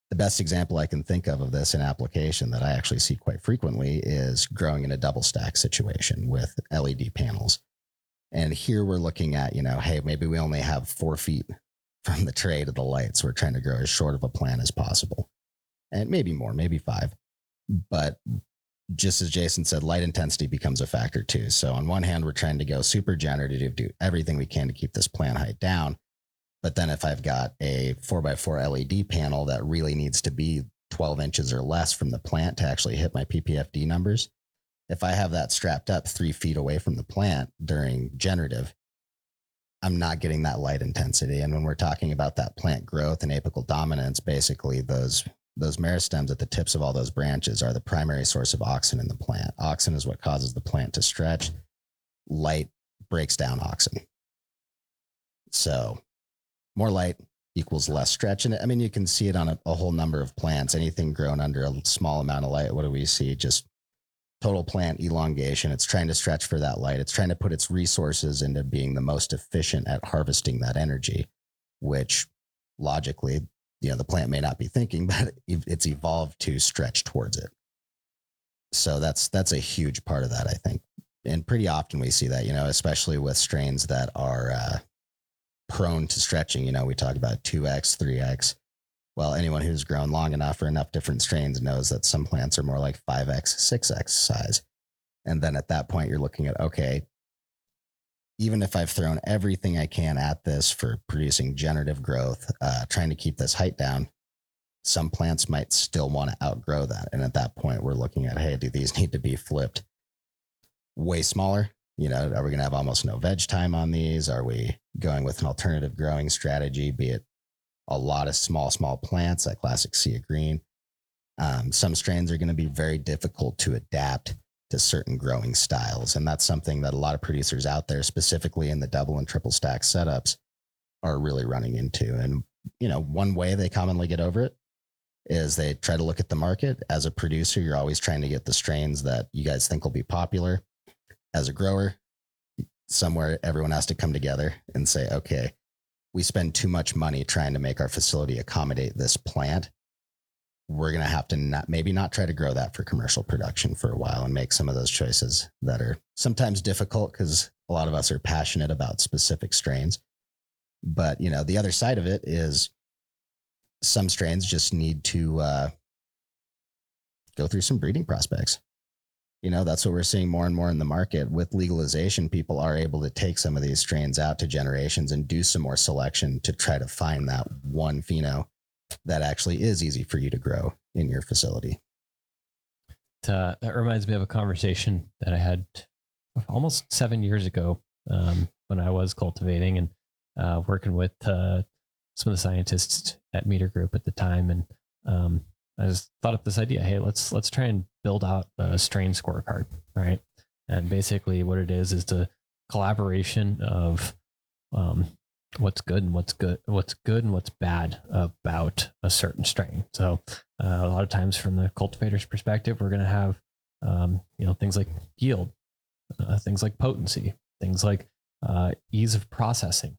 the best example I can think of of this in application that I actually see quite frequently is growing in a double stack situation with LED panels. And here we're looking at, you know, hey, maybe we only have four feet from the tray to the lights. We're trying to grow as short of a plant as possible. And maybe more, maybe five. But just as Jason said, light intensity becomes a factor too. So on one hand, we're trying to go super generative, do everything we can to keep this plant height down. But then if I've got a four by four LED panel that really needs to be 12 inches or less from the plant to actually hit my PPFD numbers, if I have that strapped up three feet away from the plant during generative, I'm not getting that light intensity. And when we're talking about that plant growth and apical dominance, basically those those meristems at the tips of all those branches are the primary source of auxin in the plant. Auxin is what causes the plant to stretch. Light breaks down auxin. So more light equals less stretch. And I mean, you can see it on a, a whole number of plants. Anything grown under a small amount of light, what do we see? Just total plant elongation. It's trying to stretch for that light. It's trying to put its resources into being the most efficient at harvesting that energy, which logically, you know, the plant may not be thinking, but it's evolved to stretch towards it. So that's that's a huge part of that, I think. And pretty often we see that, you know, especially with strains that are uh, prone to stretching. You know, we talk about 2x, 3x well, anyone who's grown long enough or enough different strains knows that some plants are more like 5x, 6x size. And then at that point, you're looking at, okay, even if I've thrown everything I can at this for producing generative growth, uh, trying to keep this height down, some plants might still want to outgrow that. And at that point, we're looking at, hey, do these need to be flipped way smaller? You know, are we going to have almost no veg time on these? Are we going with an alternative growing strategy, be it a lot of small, small plants like classic sea green. Um, some strains are going to be very difficult to adapt to certain growing styles. And that's something that a lot of producers out there, specifically in the double and triple stack setups, are really running into. And, you know, one way they commonly get over it is they try to look at the market. As a producer, you're always trying to get the strains that you guys think will be popular. As a grower, somewhere everyone has to come together and say, okay, we spend too much money trying to make our facility accommodate this plant we're going to have to not maybe not try to grow that for commercial production for a while and make some of those choices that are sometimes difficult because a lot of us are passionate about specific strains. But you know the other side of it is some strains just need to uh, go through some breeding prospects. You know that's what we're seeing more and more in the market. With legalization people are able to take some of these strains out to generations and do some more selection to try to find that one pheno that actually is easy for you to grow in your facility uh, that reminds me of a conversation that i had almost seven years ago um, when i was cultivating and uh, working with uh, some of the scientists at METER Group at the time and um, I just thought up this idea. Hey, let's let's try and build out a strain scorecard, right? And basically, what it is is the collaboration of um, what's good and what's good, what's good and what's bad about a certain strain. So, uh, a lot of times, from the cultivator's perspective, we're going to have um, you know things like yield, uh, things like potency, things like uh, ease of processing,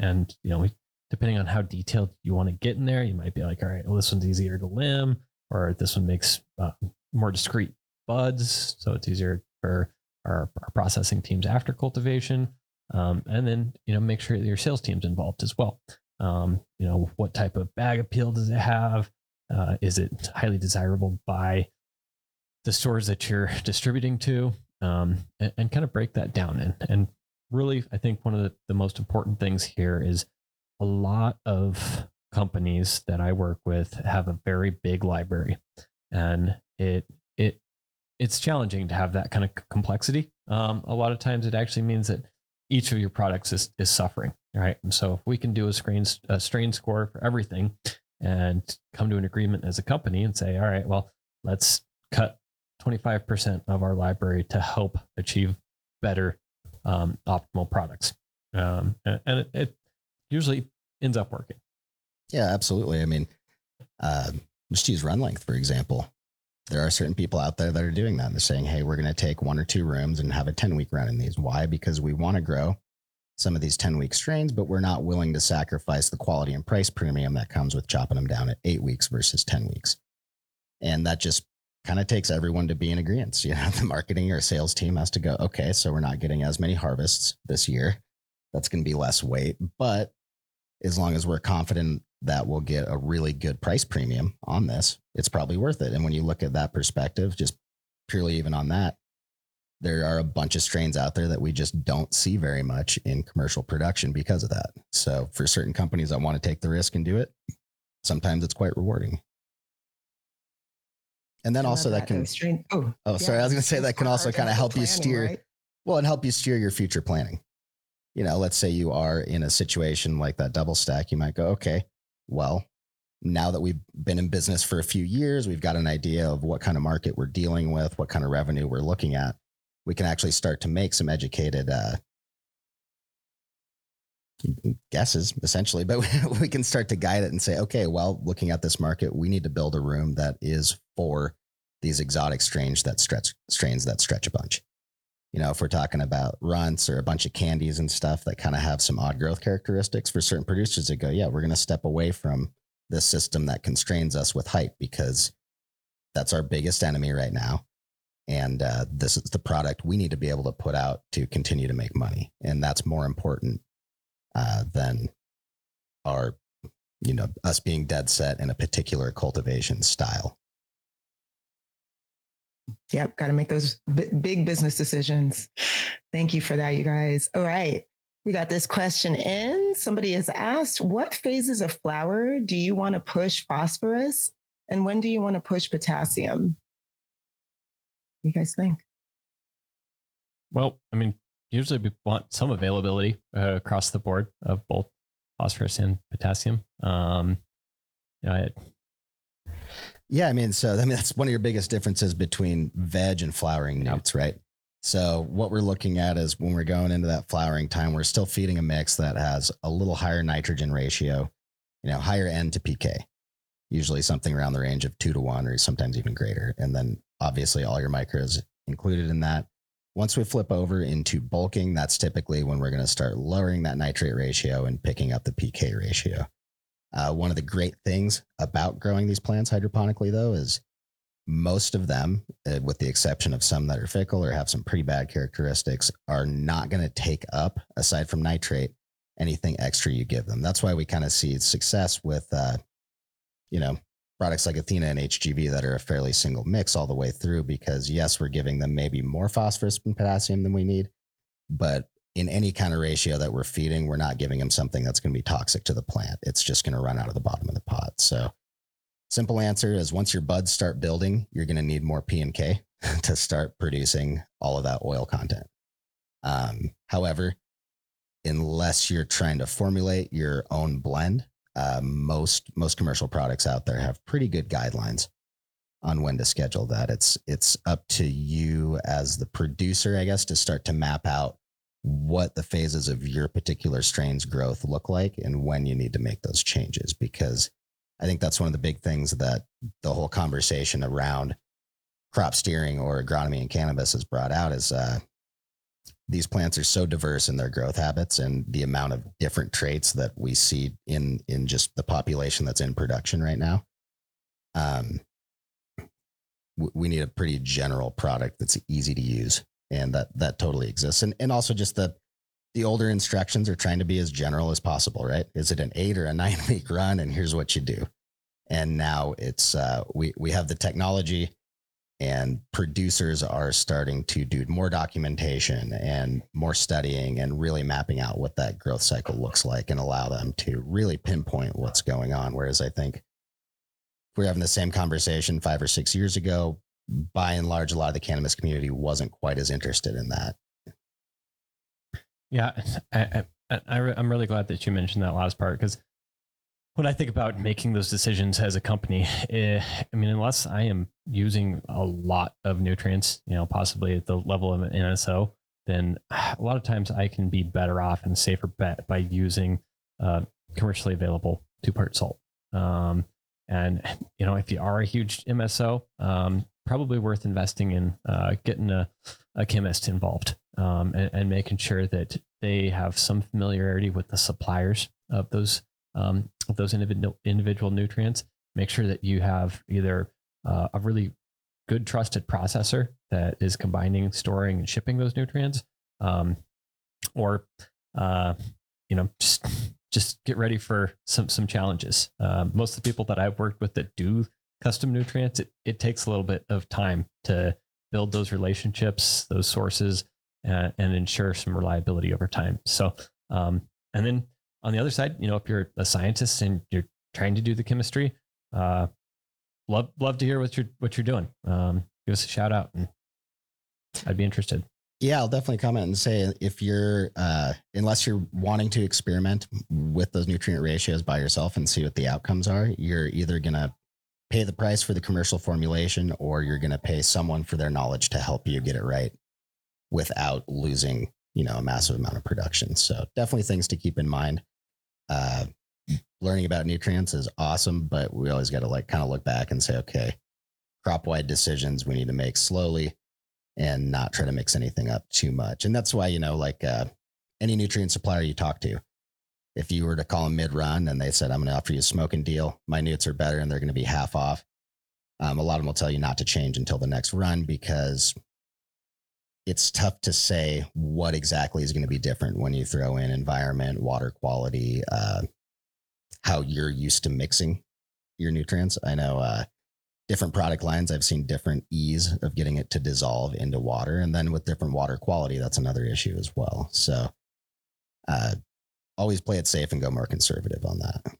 and you know we depending on how detailed you want to get in there, you might be like, all right, well, this one's easier to limb, or this one makes uh, more discrete buds. So it's easier for our, our processing teams after cultivation. Um, and then, you know, make sure that your sales team's involved as well. Um, you know, what type of bag appeal does it have? Uh, is it highly desirable by the stores that you're distributing to? Um, and, and, kind of break that down. And, and really, I think one of the, the most important things here is a lot of companies that I work with have a very big library, and it it it's challenging to have that kind of complexity. Um, a lot of times, it actually means that each of your products is is suffering, right? And so, if we can do a screen, a strain score for everything, and come to an agreement as a company and say, all right, well, let's cut 25% of our library to help achieve better um, optimal products. Um, and, and it, it, usually ends up working. Yeah, absolutely. I mean, uh, just use run length, for example. There are certain people out there that are doing that. They're saying, hey, we're going to take one or two rooms and have a 10 week run in these. Why? Because we want to grow some of these 10 week strains, but we're not willing to sacrifice the quality and price premium that comes with chopping them down at eight weeks versus 10 weeks. And that just kind of takes everyone to be in agreement. You know, the marketing or sales team has to go, okay, so we're not getting as many harvests this year. That's going to be less weight. But as long as we're confident that we'll get a really good price premium on this, it's probably worth it. And when you look at that perspective, just purely even on that, there are a bunch of strains out there that we just don't see very much in commercial production because of that. So for certain companies that want to take the risk and do it, sometimes it's quite rewarding. And then also that can strain. Oh, oh sorry, I was going to say that can also kind of help you steer Right? well and help you steer your future planning. You know, let's say you are in a situation like that double stack, you might go, okay, well, now that we've been in business for a few years, we've got an idea of what kind of market we're dealing with, what kind of revenue we're looking at. We can actually start to make some educated uh, guesses, essentially, but we can start to guide it and say, okay, well, looking at this market, we need to build a room that is for these exotic strains that stretch strains that stretch a bunch. You know, if we're talking about Runtz or a bunch of candies and stuff that kind of have some odd growth characteristics for certain producers that go, yeah, we're going to step away from this system that constrains us with height because that's our biggest enemy right now. And uh, this is the product we need to be able to put out to continue to make money. And that's more important uh, than our, you know, us being dead set in a particular cultivation style. Yep, got to make those b- big business decisions. Thank you for that, you guys. All right. We got this question in. Somebody has asked, what phases of flower do you want to push phosphorus? And when do you want to push potassium? You guys think? Well, I mean, usually we want some availability uh, across the board of both phosphorus and potassium. Um, you know, Yeah, I mean, so I mean that's one of your biggest differences between veg and flowering Yeah. newts, right? So what we're looking at is when we're going into that flowering time, we're still feeding a mix that has a little higher nitrogen ratio, you know, higher N to PK, usually something around the range of two to one or sometimes even greater. And then obviously all your micros included in that. Once we flip over into bulking, that's typically when we're going to start lowering that nitrate ratio and picking up the PK ratio. Uh, one of the great things about growing these plants hydroponically, though, is most of them, uh, with the exception of some that are fickle or have some pretty bad characteristics, are not going to take up, aside from nitrate, anything extra you give them. That's why we kind of see success with, uh, you know, products like Athena and HGV that are a fairly single mix all the way through. Because yes, we're giving them maybe more phosphorus and potassium than we need, but in any kind of ratio that we're feeding, we're not giving them something that's going to be toxic to the plant. It's just going to run out of the bottom of the pot. So, simple answer is once your buds start building, you're going to need more P and K to start producing all of that oil content. Um, however, unless you're trying to formulate your own blend, uh, most most commercial products out there have pretty good guidelines on when to schedule that. It's it's up to you as the producer, I guess, to start to map out what the phases of your particular strain's growth look like and when you need to make those changes because I think that's one of the big things that the whole conversation around crop steering or agronomy and cannabis has brought out is uh, these plants are so diverse in their growth habits and the amount of different traits that we see in in just the population that's in production right now. Um, we need a pretty general product that's easy to use, and that that totally exists. And and also just the the older instructions are trying to be as general as possible, right? Is it an eight or a nine week run? And here's what you do. And now it's uh, we we have the technology, and producers are starting to do more documentation and more studying and really mapping out what that growth cycle looks like and allow them to really pinpoint what's going on. Whereas I think if we're having the same conversation five or six years ago, by and large, a lot of the cannabis community wasn't quite as interested in that. Yeah, I, I, I, I'm really glad that you mentioned that last part because when I think about making those decisions as a company, eh, I mean, unless I am using a lot of nutrients, you know, possibly at the level of an MSO, then a lot of times I can be better off and safer bet by using uh, commercially available two part salt. Um, and you know, if you are a huge MSO, um, probably worth investing in uh, getting a, a chemist involved um, and, and making sure that they have some familiarity with the suppliers of those um, of those individual individual nutrients. Make sure that you have either uh, a really good trusted processor that is combining, storing, and shipping those nutrients, um, or uh, you know just just get ready for some some challenges. Uh, most of the people that I've worked with that do custom nutrients, it, it takes a little bit of time to build those relationships, those sources, uh, and ensure some reliability over time. So, um, and then on the other side, you know, if you're a scientist and you're trying to do the chemistry, uh, love love to hear what you're what you're doing. Um, give us a shout out, and I'd be interested. Yeah, I'll definitely comment and say if you're, uh, unless you're wanting to experiment with those nutrient ratios by yourself and see what the outcomes are, you're either going to pay the price for the commercial formulation or you're going to pay someone for their knowledge to help you get it right without losing, you know, a massive amount of production. So definitely things to keep in mind. Uh, learning about nutrients is awesome, but we always got to like kind of look back and say, okay, crop wide decisions we need to make slowly and not try to mix anything up too much. And that's why, you know, like uh, any nutrient supplier you talk to, if you were to call them mid run and they said, I'm going to offer you a smoking deal, my newts are better and they're going to be half off. Um, a lot of them will tell you not to change until the next run because it's tough to say what exactly is going to be different when you throw in environment, water quality, uh, how you're used to mixing your nutrients. I know uh, different product lines, I've seen different ease of getting it to dissolve into water. And then with different water quality, that's another issue as well. So uh, always play it safe and go more conservative on that.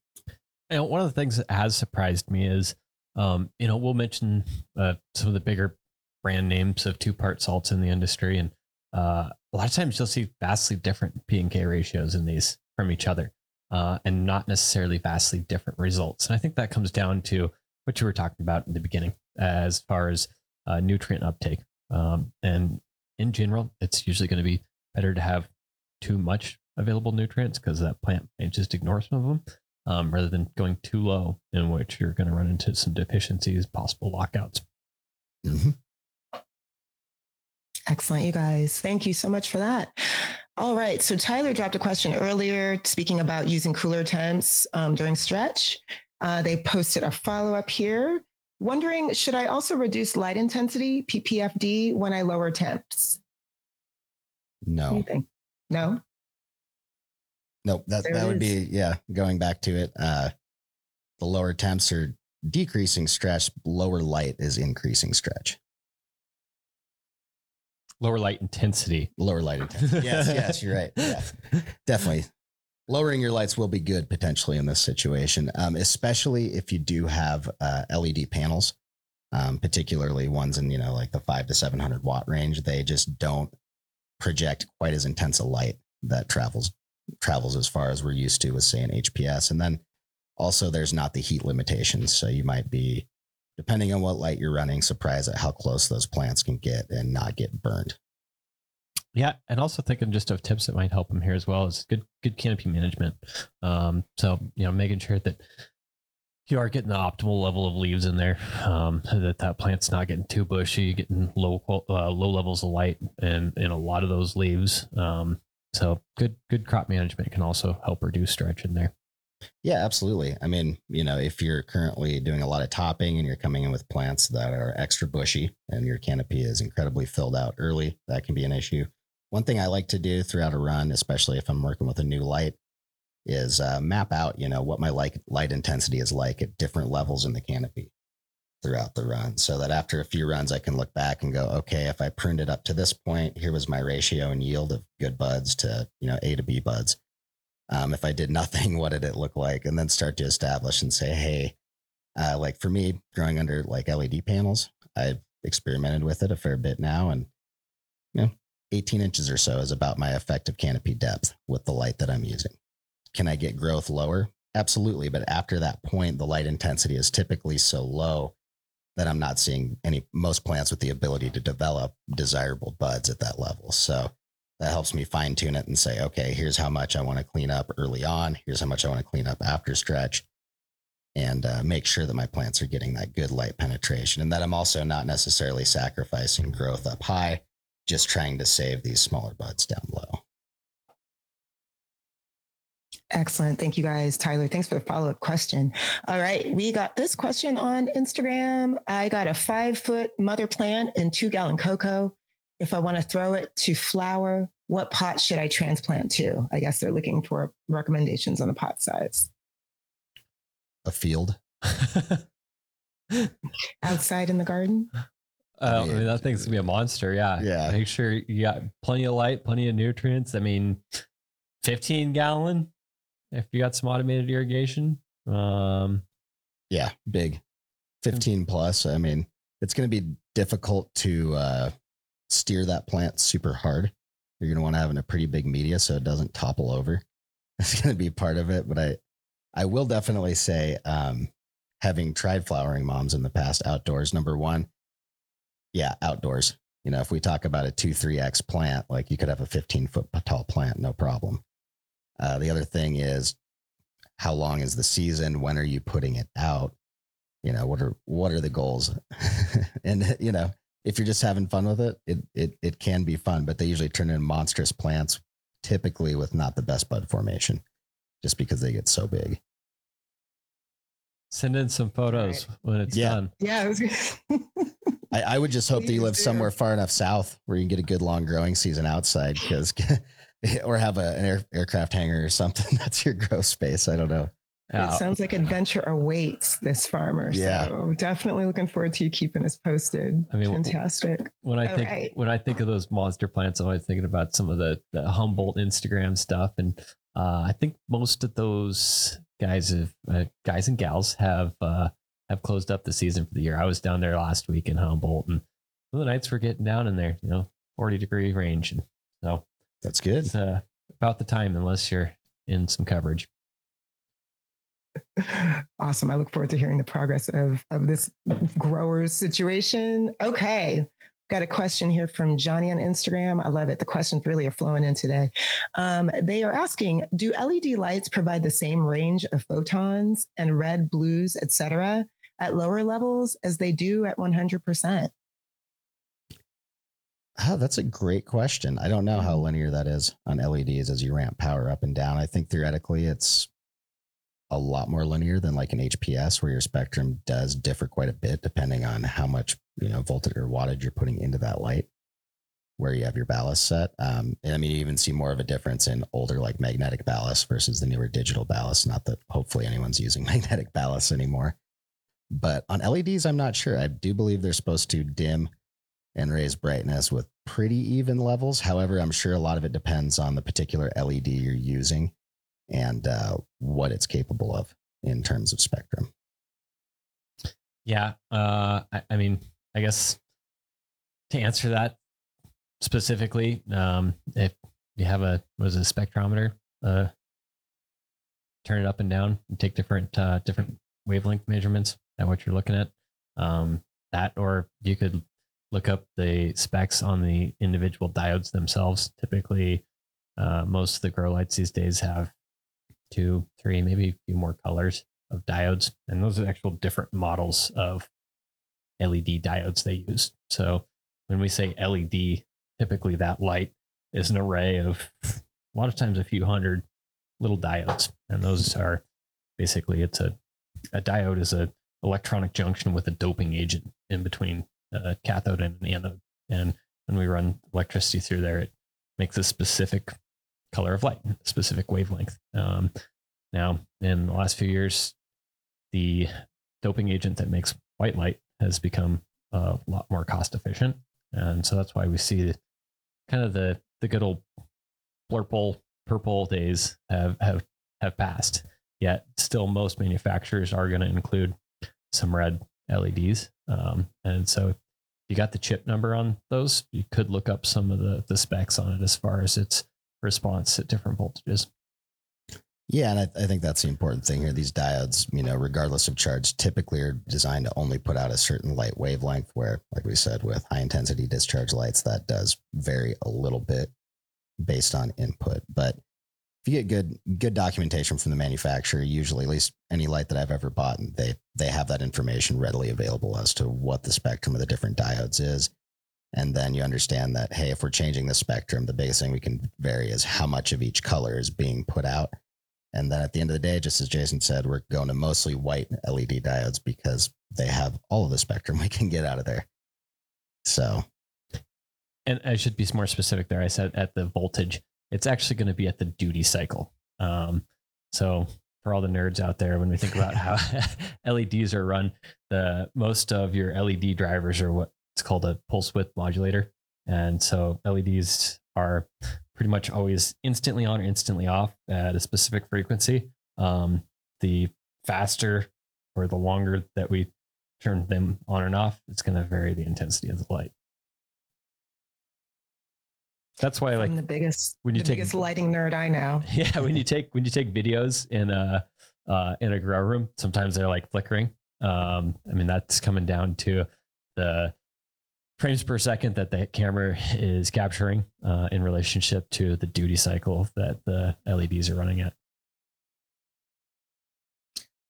Know, one of the things that has surprised me is, um, you know, we'll mention uh, some of the bigger brand names of two part salts in the industry. And uh, a lot of times you'll see vastly different P and K ratios in these from each other uh, and not necessarily vastly different results. And I think that comes down to what you were talking about in the beginning as far as uh, nutrient uptake. Um, and in general, it's usually going to be better to have too much available nutrients because that plant may just ignore some of them um, rather than going too low, in which you're going to run into some deficiencies, possible lockouts. Mm-hmm. Excellent, you guys. Thank you so much for that. All right. So Tyler dropped a question earlier speaking about using cooler temps um, during stretch. Uh, they posted a follow up here wondering should I also reduce light intensity, PPFD, when I lower temps? No. No? Nope. That, that would be, yeah, going back to it. Uh, the lower temps are decreasing stretch, lower light is increasing stretch. Lower light intensity. Lower light intensity. Yes, yes, you're right. Yeah, definitely lowering your lights will be good potentially in this situation, um, especially if you do have uh, LED panels, um, particularly ones in you know like the five to seven hundred watt range. They just don't project quite as intense a light that travels travels as far as we're used to with say an HPS. And then also there's not the heat limitations, so you might be depending on what light you're running, surprised at how close those plants can get and not get burned. Yeah, and also thinking just of tips that might help them here as well is good good canopy management. Um, so you know, making sure that you are getting the optimal level of leaves in there, um, that that plant's not getting too bushy, getting low uh, low levels of light and in a lot of those leaves. Um, so good good crop management can also help reduce stretch in there. Yeah, absolutely. I mean, you know, if you're currently doing a lot of topping and you're coming in with plants that are extra bushy and your canopy is incredibly filled out early, that can be an issue. One thing I like to do throughout a run, especially if I'm working with a new light, is uh, map out, you know, what my light light intensity is like at different levels in the canopy throughout the run, so that after a few runs, I can look back and go, okay, if I pruned it up to this point, here was my ratio and yield of good buds to you know A to B buds. Um, if I did nothing, what did it look like? And then start to establish and say, hey, uh, like for me, growing under like LED panels, I've experimented with it a fair bit now, and you know, 18 inches or so is about my effective canopy depth with the light that I'm using. Can I get growth lower? Absolutely. But after that point, the light intensity is typically so low that I'm not seeing any, most plants with the ability to develop desirable buds at that level. So that helps me fine tune it and say, okay, here's how much I want to clean up early on. Here's how much I want to clean up after stretch and uh, make sure that my plants are getting that good light penetration and that I'm also not necessarily sacrificing growth up high just trying to save these smaller buds down low. Excellent. Thank you guys. Tyler, thanks for the follow up question. All right. We got this question on Instagram. I got a five foot mother plant and two gallon coco. If I want to throw it to flower, what pot should I transplant to? I guess they're looking for recommendations on the pot size. A field. Outside in the garden? Uh, I mean, that thing's gonna be a monster. Yeah. Yeah. Make sure you got plenty of light, plenty of nutrients. I mean, 15 gallon if you got some automated irrigation. Um, Yeah, big. 15 plus. I mean, it's going to be difficult to uh, steer that plant super hard. You're going to want to have in a pretty big media so it doesn't topple over. It's going to be part of it. But I, I will definitely say, um, having tried flowering moms in the past outdoors, number one, yeah, outdoors. You know, if we talk about a two, three X plant, like you could have a 15 foot tall plant, no problem. Uh, the other thing is, how long is the season? When are you putting it out? You know, what are what are the goals? and you know, if you're just having fun with it, it it it can be fun, but they usually turn in monstrous plants, typically with not the best bud formation, just because they get so big. send in some photos when it's Yeah. done. Yeah. I, was, I, I would just hope that you live do. somewhere far enough south where you can get a good long growing season outside, because or have a, an air, aircraft hangar or something. That's your grow space. I don't know. it Yeah. sounds like adventure awaits this farmer. Yeah. So definitely looking forward to you keeping us posted. I mean, fantastic. when I All think right. when I think of those monster plants, I'm always thinking about some of the, the Humboldt Instagram stuff, and uh, I think most of those guys have uh, guys and gals have uh, have closed up the season for the year. I was down there last week in Humboldt, and the nights were getting down in there, you know, 40 degree range, and so That's good. it's uh, about the time unless you're in some coverage. Awesome. I look forward to hearing the progress of, of this growers situation. Okay. Got a question here from Johnny on Instagram. I love it. The questions really are flowing in today. Um, they are asking Do LED lights provide the same range of photons and red, blues, etc., at lower levels as they do at 100%? Oh, that's a great question. I don't know how linear that is on LEDs as you ramp power up and down. I think theoretically it's a lot more linear than like an HPS where your spectrum does differ quite a bit depending on how much, you know, voltage or wattage you're putting into that light where you have your ballast set. Um, and I mean, you even see more of a difference in older like magnetic ballast versus the newer digital ballast. Not that hopefully anyone's using magnetic ballast anymore. But on LEDs, I'm not sure. I do believe they're supposed to dim and raise brightness with pretty even levels. However, I'm sure a lot of it depends on the particular LED you're using and uh, what it's capable of in terms of spectrum. Yeah. Uh, I, I mean, I guess to answer that specifically, um, if you have a it, a spectrometer, uh, turn it up and down and take different uh, different wavelength measurements at what you're looking at. Um, that, or you could look up the specs on the individual diodes themselves. Typically, uh, most of the grow lights these days have two, three, maybe a few more colors of diodes, and those are actual different models of LED diodes they use. So when we say LED, typically that light is an array of a lot of times a few hundred little diodes, and those are basically it's a a diode is a electronic junction with a doping agent in between a cathode and an anode, and when we run electricity through there, it makes a specific color of light, specific wavelength. Um, now, in the last few years, the doping agent that makes white light has become a lot more cost efficient, and so that's why we see kind of the the good old blurple purple days have have have passed. Yet, still, most manufacturers are going to include some red LEDs, um, and so if you got the chip number on those, you could look up some of the the specs on it as far as its response at different voltages. Yeah, and I, I think that's the important thing here. These diodes, you know, regardless of charge, typically are designed to only put out a certain light wavelength. Where, like we said, with high intensity discharge lights, that does vary a little bit based on input. But if you get good good documentation from the manufacturer, usually at least any light that I've ever bought, they they have that information readily available as to what the spectrum of the different diodes is. And then you understand that, hey, if we're changing the spectrum, the biggest thing we can vary is how much of each color is being put out And then at the end of the day, just as Jason said, we're going to mostly white LED diodes because they have all of the spectrum we can get out of there. So, and I should be more specific there. I said at the voltage, it's actually going to be at the duty cycle. Um, so for all the nerds out there, when we think about how LEDs are run, the most of your LED drivers are what's called a pulse width modulator. And so LEDs are pretty much always instantly on or instantly off at a specific frequency. Um, the faster or the longer that we turn them on and off, it's going to vary the intensity of the light. That's why, like I'm the biggest, when you the take- biggest lighting nerd I know. yeah, when you take when you take videos in a uh, in a grow room, sometimes they're like flickering. Um, I mean, that's coming down to the frames per second that the camera is capturing uh, in relationship to the duty cycle that the LEDs are running at.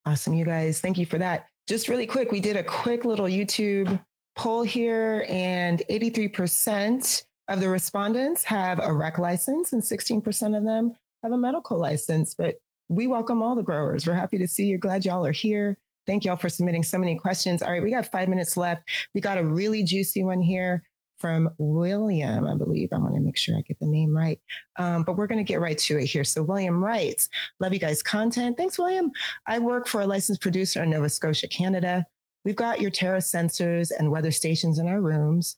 Awesome, you guys. Thank you for that. Just really quick, we did a quick little YouTube poll here, and 83% of the respondents have a rec license, and 16% of them have a medical license. But we welcome all the growers. We're happy to see you. Glad y'all are here. Thank y'all for submitting so many questions. All right, we got five minutes left. We got a really juicy one here from William, I believe. I want to make sure I get the name right. Um, but we're going to get right to it here. So, William writes, Love you guys' content. Thanks, William. I work for a licensed producer in Nova Scotia, Canada. We've got your TEROS sensors and weather stations in our rooms.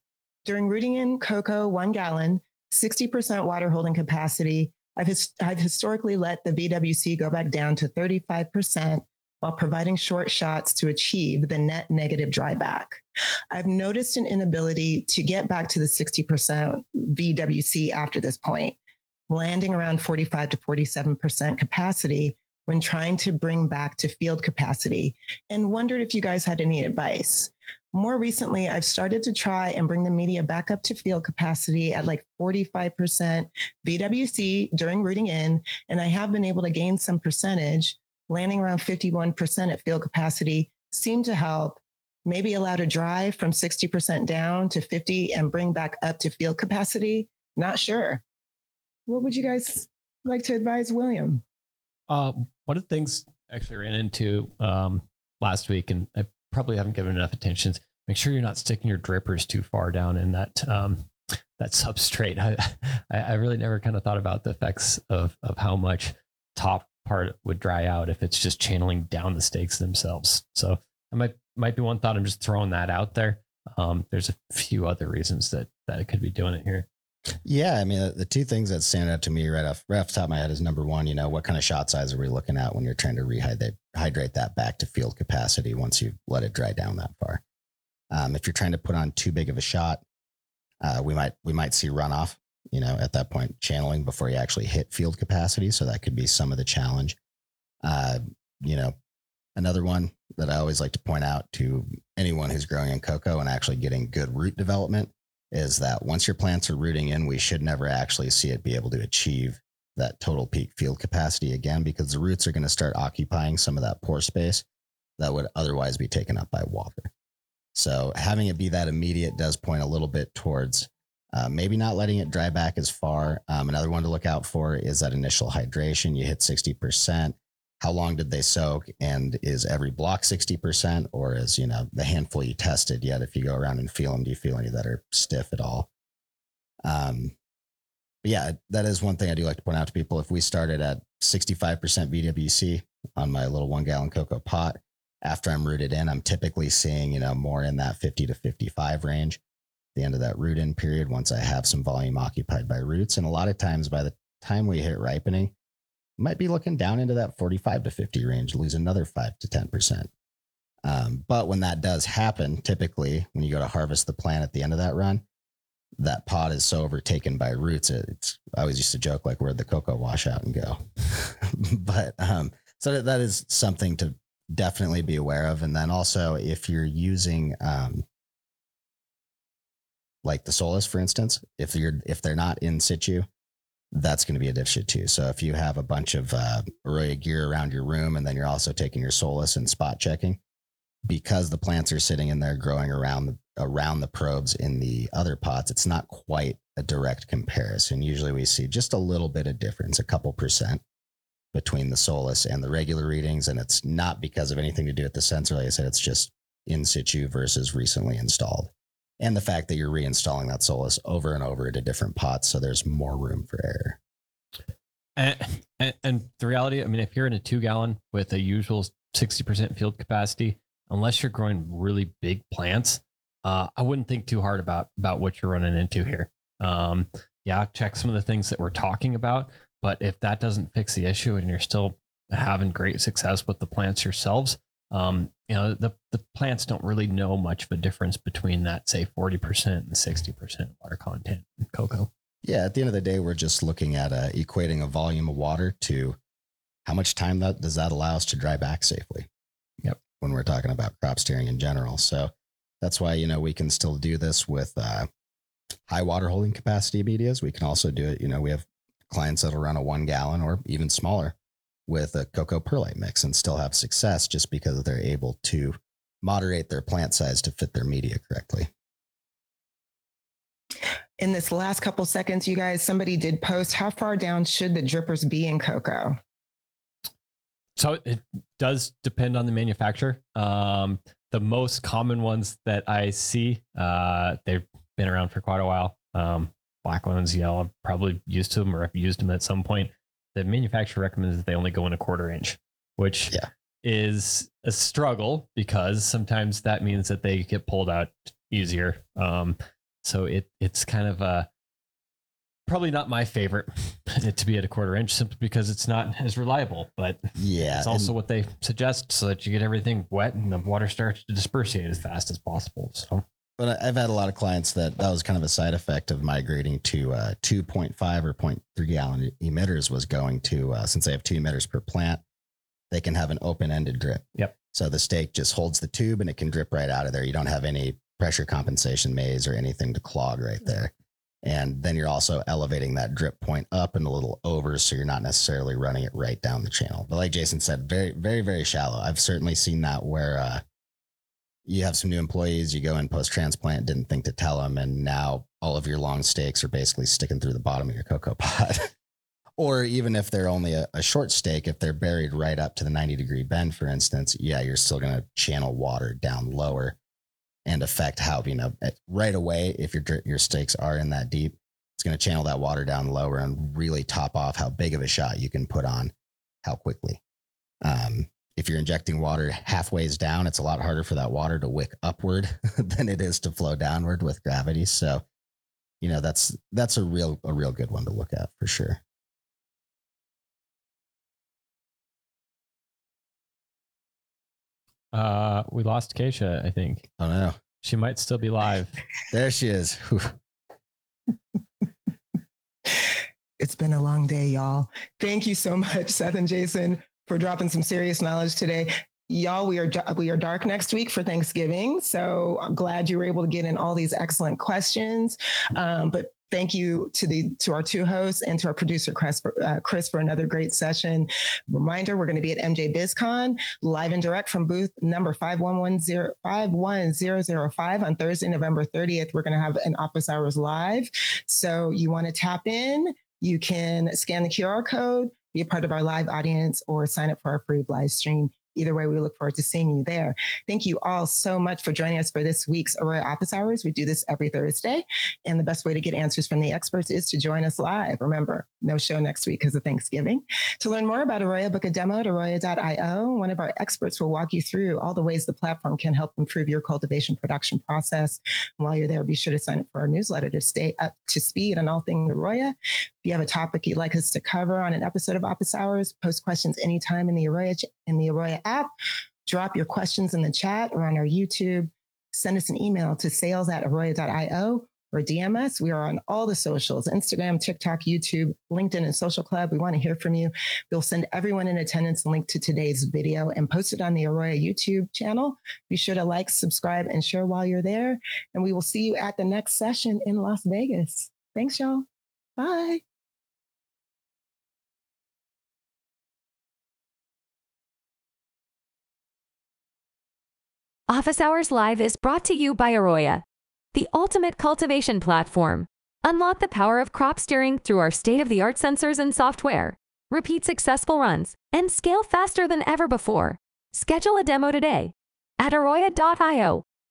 During rooting in coco, one gallon, 60% water holding capacity, I've, his- I've historically let the VWC go back down to 35% while providing short shots to achieve the net negative dryback. I've noticed an inability to get back to the 60% VWC after this point, landing around 45 to 47% capacity when trying to bring back to field capacity, and wondered if you guys had any advice. More recently, I've started to try and bring the media back up to field capacity at like 45% VWC during rooting in, and I have been able to gain some percentage, landing around 51% at field capacity, seemed to help. Maybe allow to drive from 60% down to 50 and bring back up to field capacity. Not sure. What would you guys like to advise William? Uh, one of the things I actually ran into um, last week, and I probably haven't given enough attention. Make sure you're not sticking your drippers too far down in that um, that substrate. I, I really never kind of thought about the effects of of how much top part would dry out if it's just channeling down the stakes themselves. So that might might be one thought. I'm just throwing that out there. Um, there's a few other reasons that that it could be doing it here. Yeah, I mean, the, the two things that stand out to me right off, right off the top of my head is number one, you know, what kind of shot size are we looking at when you're trying to rehydrate that back to field capacity once you let it dry down that far? Um, if you're trying to put on too big of a shot, uh, we might we might see runoff. You know, at that point, channeling before you actually hit field capacity. So that could be some of the challenge. Uh, you know, another one that I always like to point out to anyone who's growing in coco and actually getting good root development is that once your plants are rooting in, we should never actually see it be able to achieve that total peak field capacity again because the roots are going to start occupying some of that pore space that would otherwise be taken up by water. So having it be that immediate does point a little bit towards uh, maybe not letting it dry back as far. Um, another one to look out for is that initial hydration. You hit 60%. How long did they soak? And is every block 60% or is, you know, the handful you tested yet? If you go around and feel them, do you feel any that are stiff at all? Um, but yeah, that is one thing I do like to point out to people. If we started at 65% VWC on my little one gallon coco pot, after I'm rooted in, I'm typically seeing, you know, more in that 50 to 55 range the end of that root in period once I have some volume occupied by roots. And a lot of times by the time we hit ripening, might be looking down into that 45 to 50 range, lose another five to 10%. Um, but when that does happen, typically when you go to harvest the plant at the end of that run, that pod is so overtaken by roots. it- It's I always used to joke like where'd the coco wash out and go, but um, so that, that is something to definitely be aware of. And then also if you're using um, like the Solus, for instance, if you're if they're not in situ, that's going to be a dipshit too. So if you have a bunch of uh, Aroya gear around your room, and then you're also taking your Solus and spot checking, because the plants are sitting in there growing around the around the probes in the other pots, it's not quite a direct comparison. Usually we see just a little bit of difference, a couple percent. between the Solus and the regular readings. And it's not because of anything to do with the sensor. Like I said, it's just in situ versus recently installed. And the fact that you're reinstalling that Solus over and over into different pots. So there's more room for error. And, and, and the reality, I mean, if you're in a two gallon with a usual 60% field capacity, unless you're growing really big plants, uh, I wouldn't think too hard about about what you're running into here. Um, yeah, check some of the things that we're talking about, but if that doesn't fix the issue and you're still having great success with the plants yourselves, um, you know, the, the plants don't really know much of a difference between that, say, 40% and 60% water content in coco. Yeah, at the end of the day, we're just looking at uh, equating a volume of water to how much time that does that allow us to dry back safely. Yep. When we're talking about crop steering in general, so that's why you know we can still do this with uh, high water holding capacity medias. We can also do it. You know, we have clients that'll run a one gallon or even smaller with a coco perlite mix and still have success just because they're able to moderate their plant size to fit their media correctly. In this last couple seconds, you guys, somebody did post how far down should the drippers be in coco? So it does depend on the manufacturer. Um, the most common ones that I see, uh, they've been around for quite a while. Um, black ones, yellow, I've probably used to them or I've used them at some point the manufacturer recommends that they only go in a quarter inch, which yeah. is a struggle because sometimes that means that they get pulled out easier. Um, so it it's kind of a probably not my favorite to be at a quarter inch simply because it's not as reliable. But yeah, it's also what they suggest so that you get everything wet and the water starts to disperse as fast as possible. So but I've had a lot of clients that that was kind of a side effect of migrating to uh, 2.5 or 0.3 gallon emitters was going to, uh, since they have two emitters per plant, they can have an open ended drip. Yep. So the stake just holds the tube and it can drip right out of there. You don't have any pressure compensation maze or anything to clog right there. And then you're also elevating that drip point up and a little over. So you're not necessarily running it right down the channel. But like Jason said, very, very, very shallow. I've certainly seen that where, uh, you have some new employees, you go in post transplant, didn't think to tell them, and now all of your long stakes are basically sticking through the bottom of your coco pot. or even if they're only a, a, short stake, if they're buried right up to the 90 degree bend, for instance, yeah, you're still going to channel water down lower and affect how, you know, right away, if your, your stakes are in that deep, it's going to channel that water down lower and really top off how big of a shot you can put on how quickly. Um, if you're injecting water halfways down, it's a lot harder for that water to wick upward than it is to flow downward with gravity. So, you know, that's that's a real a real good one to look at for sure. Uh, we lost Keisha, I think. Oh no. She might still be live. there she is. it's been a long day, y'all. Thank you so much, Seth and Jason, for dropping some serious knowledge today. Y'all, we are we are dark next week for Thanksgiving, so I'm glad you were able to get in all these excellent questions. Um, but thank you to the to our two hosts and to our producer Chris for, uh, Chris for another great session. Reminder: We're going to be at MJ BizCon live and direct from booth number 5110 51005 on Thursday, November 30th. We're going to have an office hours live, so you want to tap in. You can scan the QR code be a part of our live audience, or sign up for our free live stream. Either way, we look forward to seeing you there. Thank you all so much for joining us for this week's Aroya Office Hours. We do this every Thursday. And the best way to get answers from the experts is to join us live. Remember, no show next week because of Thanksgiving. To learn more about Aroya, book a demo at aroya.io. One of our experts will walk you through all the ways the platform can help improve your cultivation production process. And while you're there, be sure to sign up for our newsletter to stay up to speed on all things Aroya. You have a topic you'd like us to cover on an episode of Office Hours, post questions anytime in the Aroya, in the Aroya app. Drop your questions in the chat or on our YouTube. Send us an email to sales at aroya.io or DM us. We are on all the socials Instagram, TikTok, YouTube, LinkedIn, and Social Club. We want to hear from you. We'll send everyone in attendance a link to today's video and post it on the Aroya YouTube channel. Be sure to like, subscribe, and share while you're there. And we will see you at the next session in Las Vegas. Thanks, y'all. Bye. Office Hours Live is brought to you by Aroya, the ultimate cultivation platform. Unlock the power of crop steering through our state of the art sensors and software. repeat successful runs, and scale faster than ever before. Schedule a demo today at Aroya.io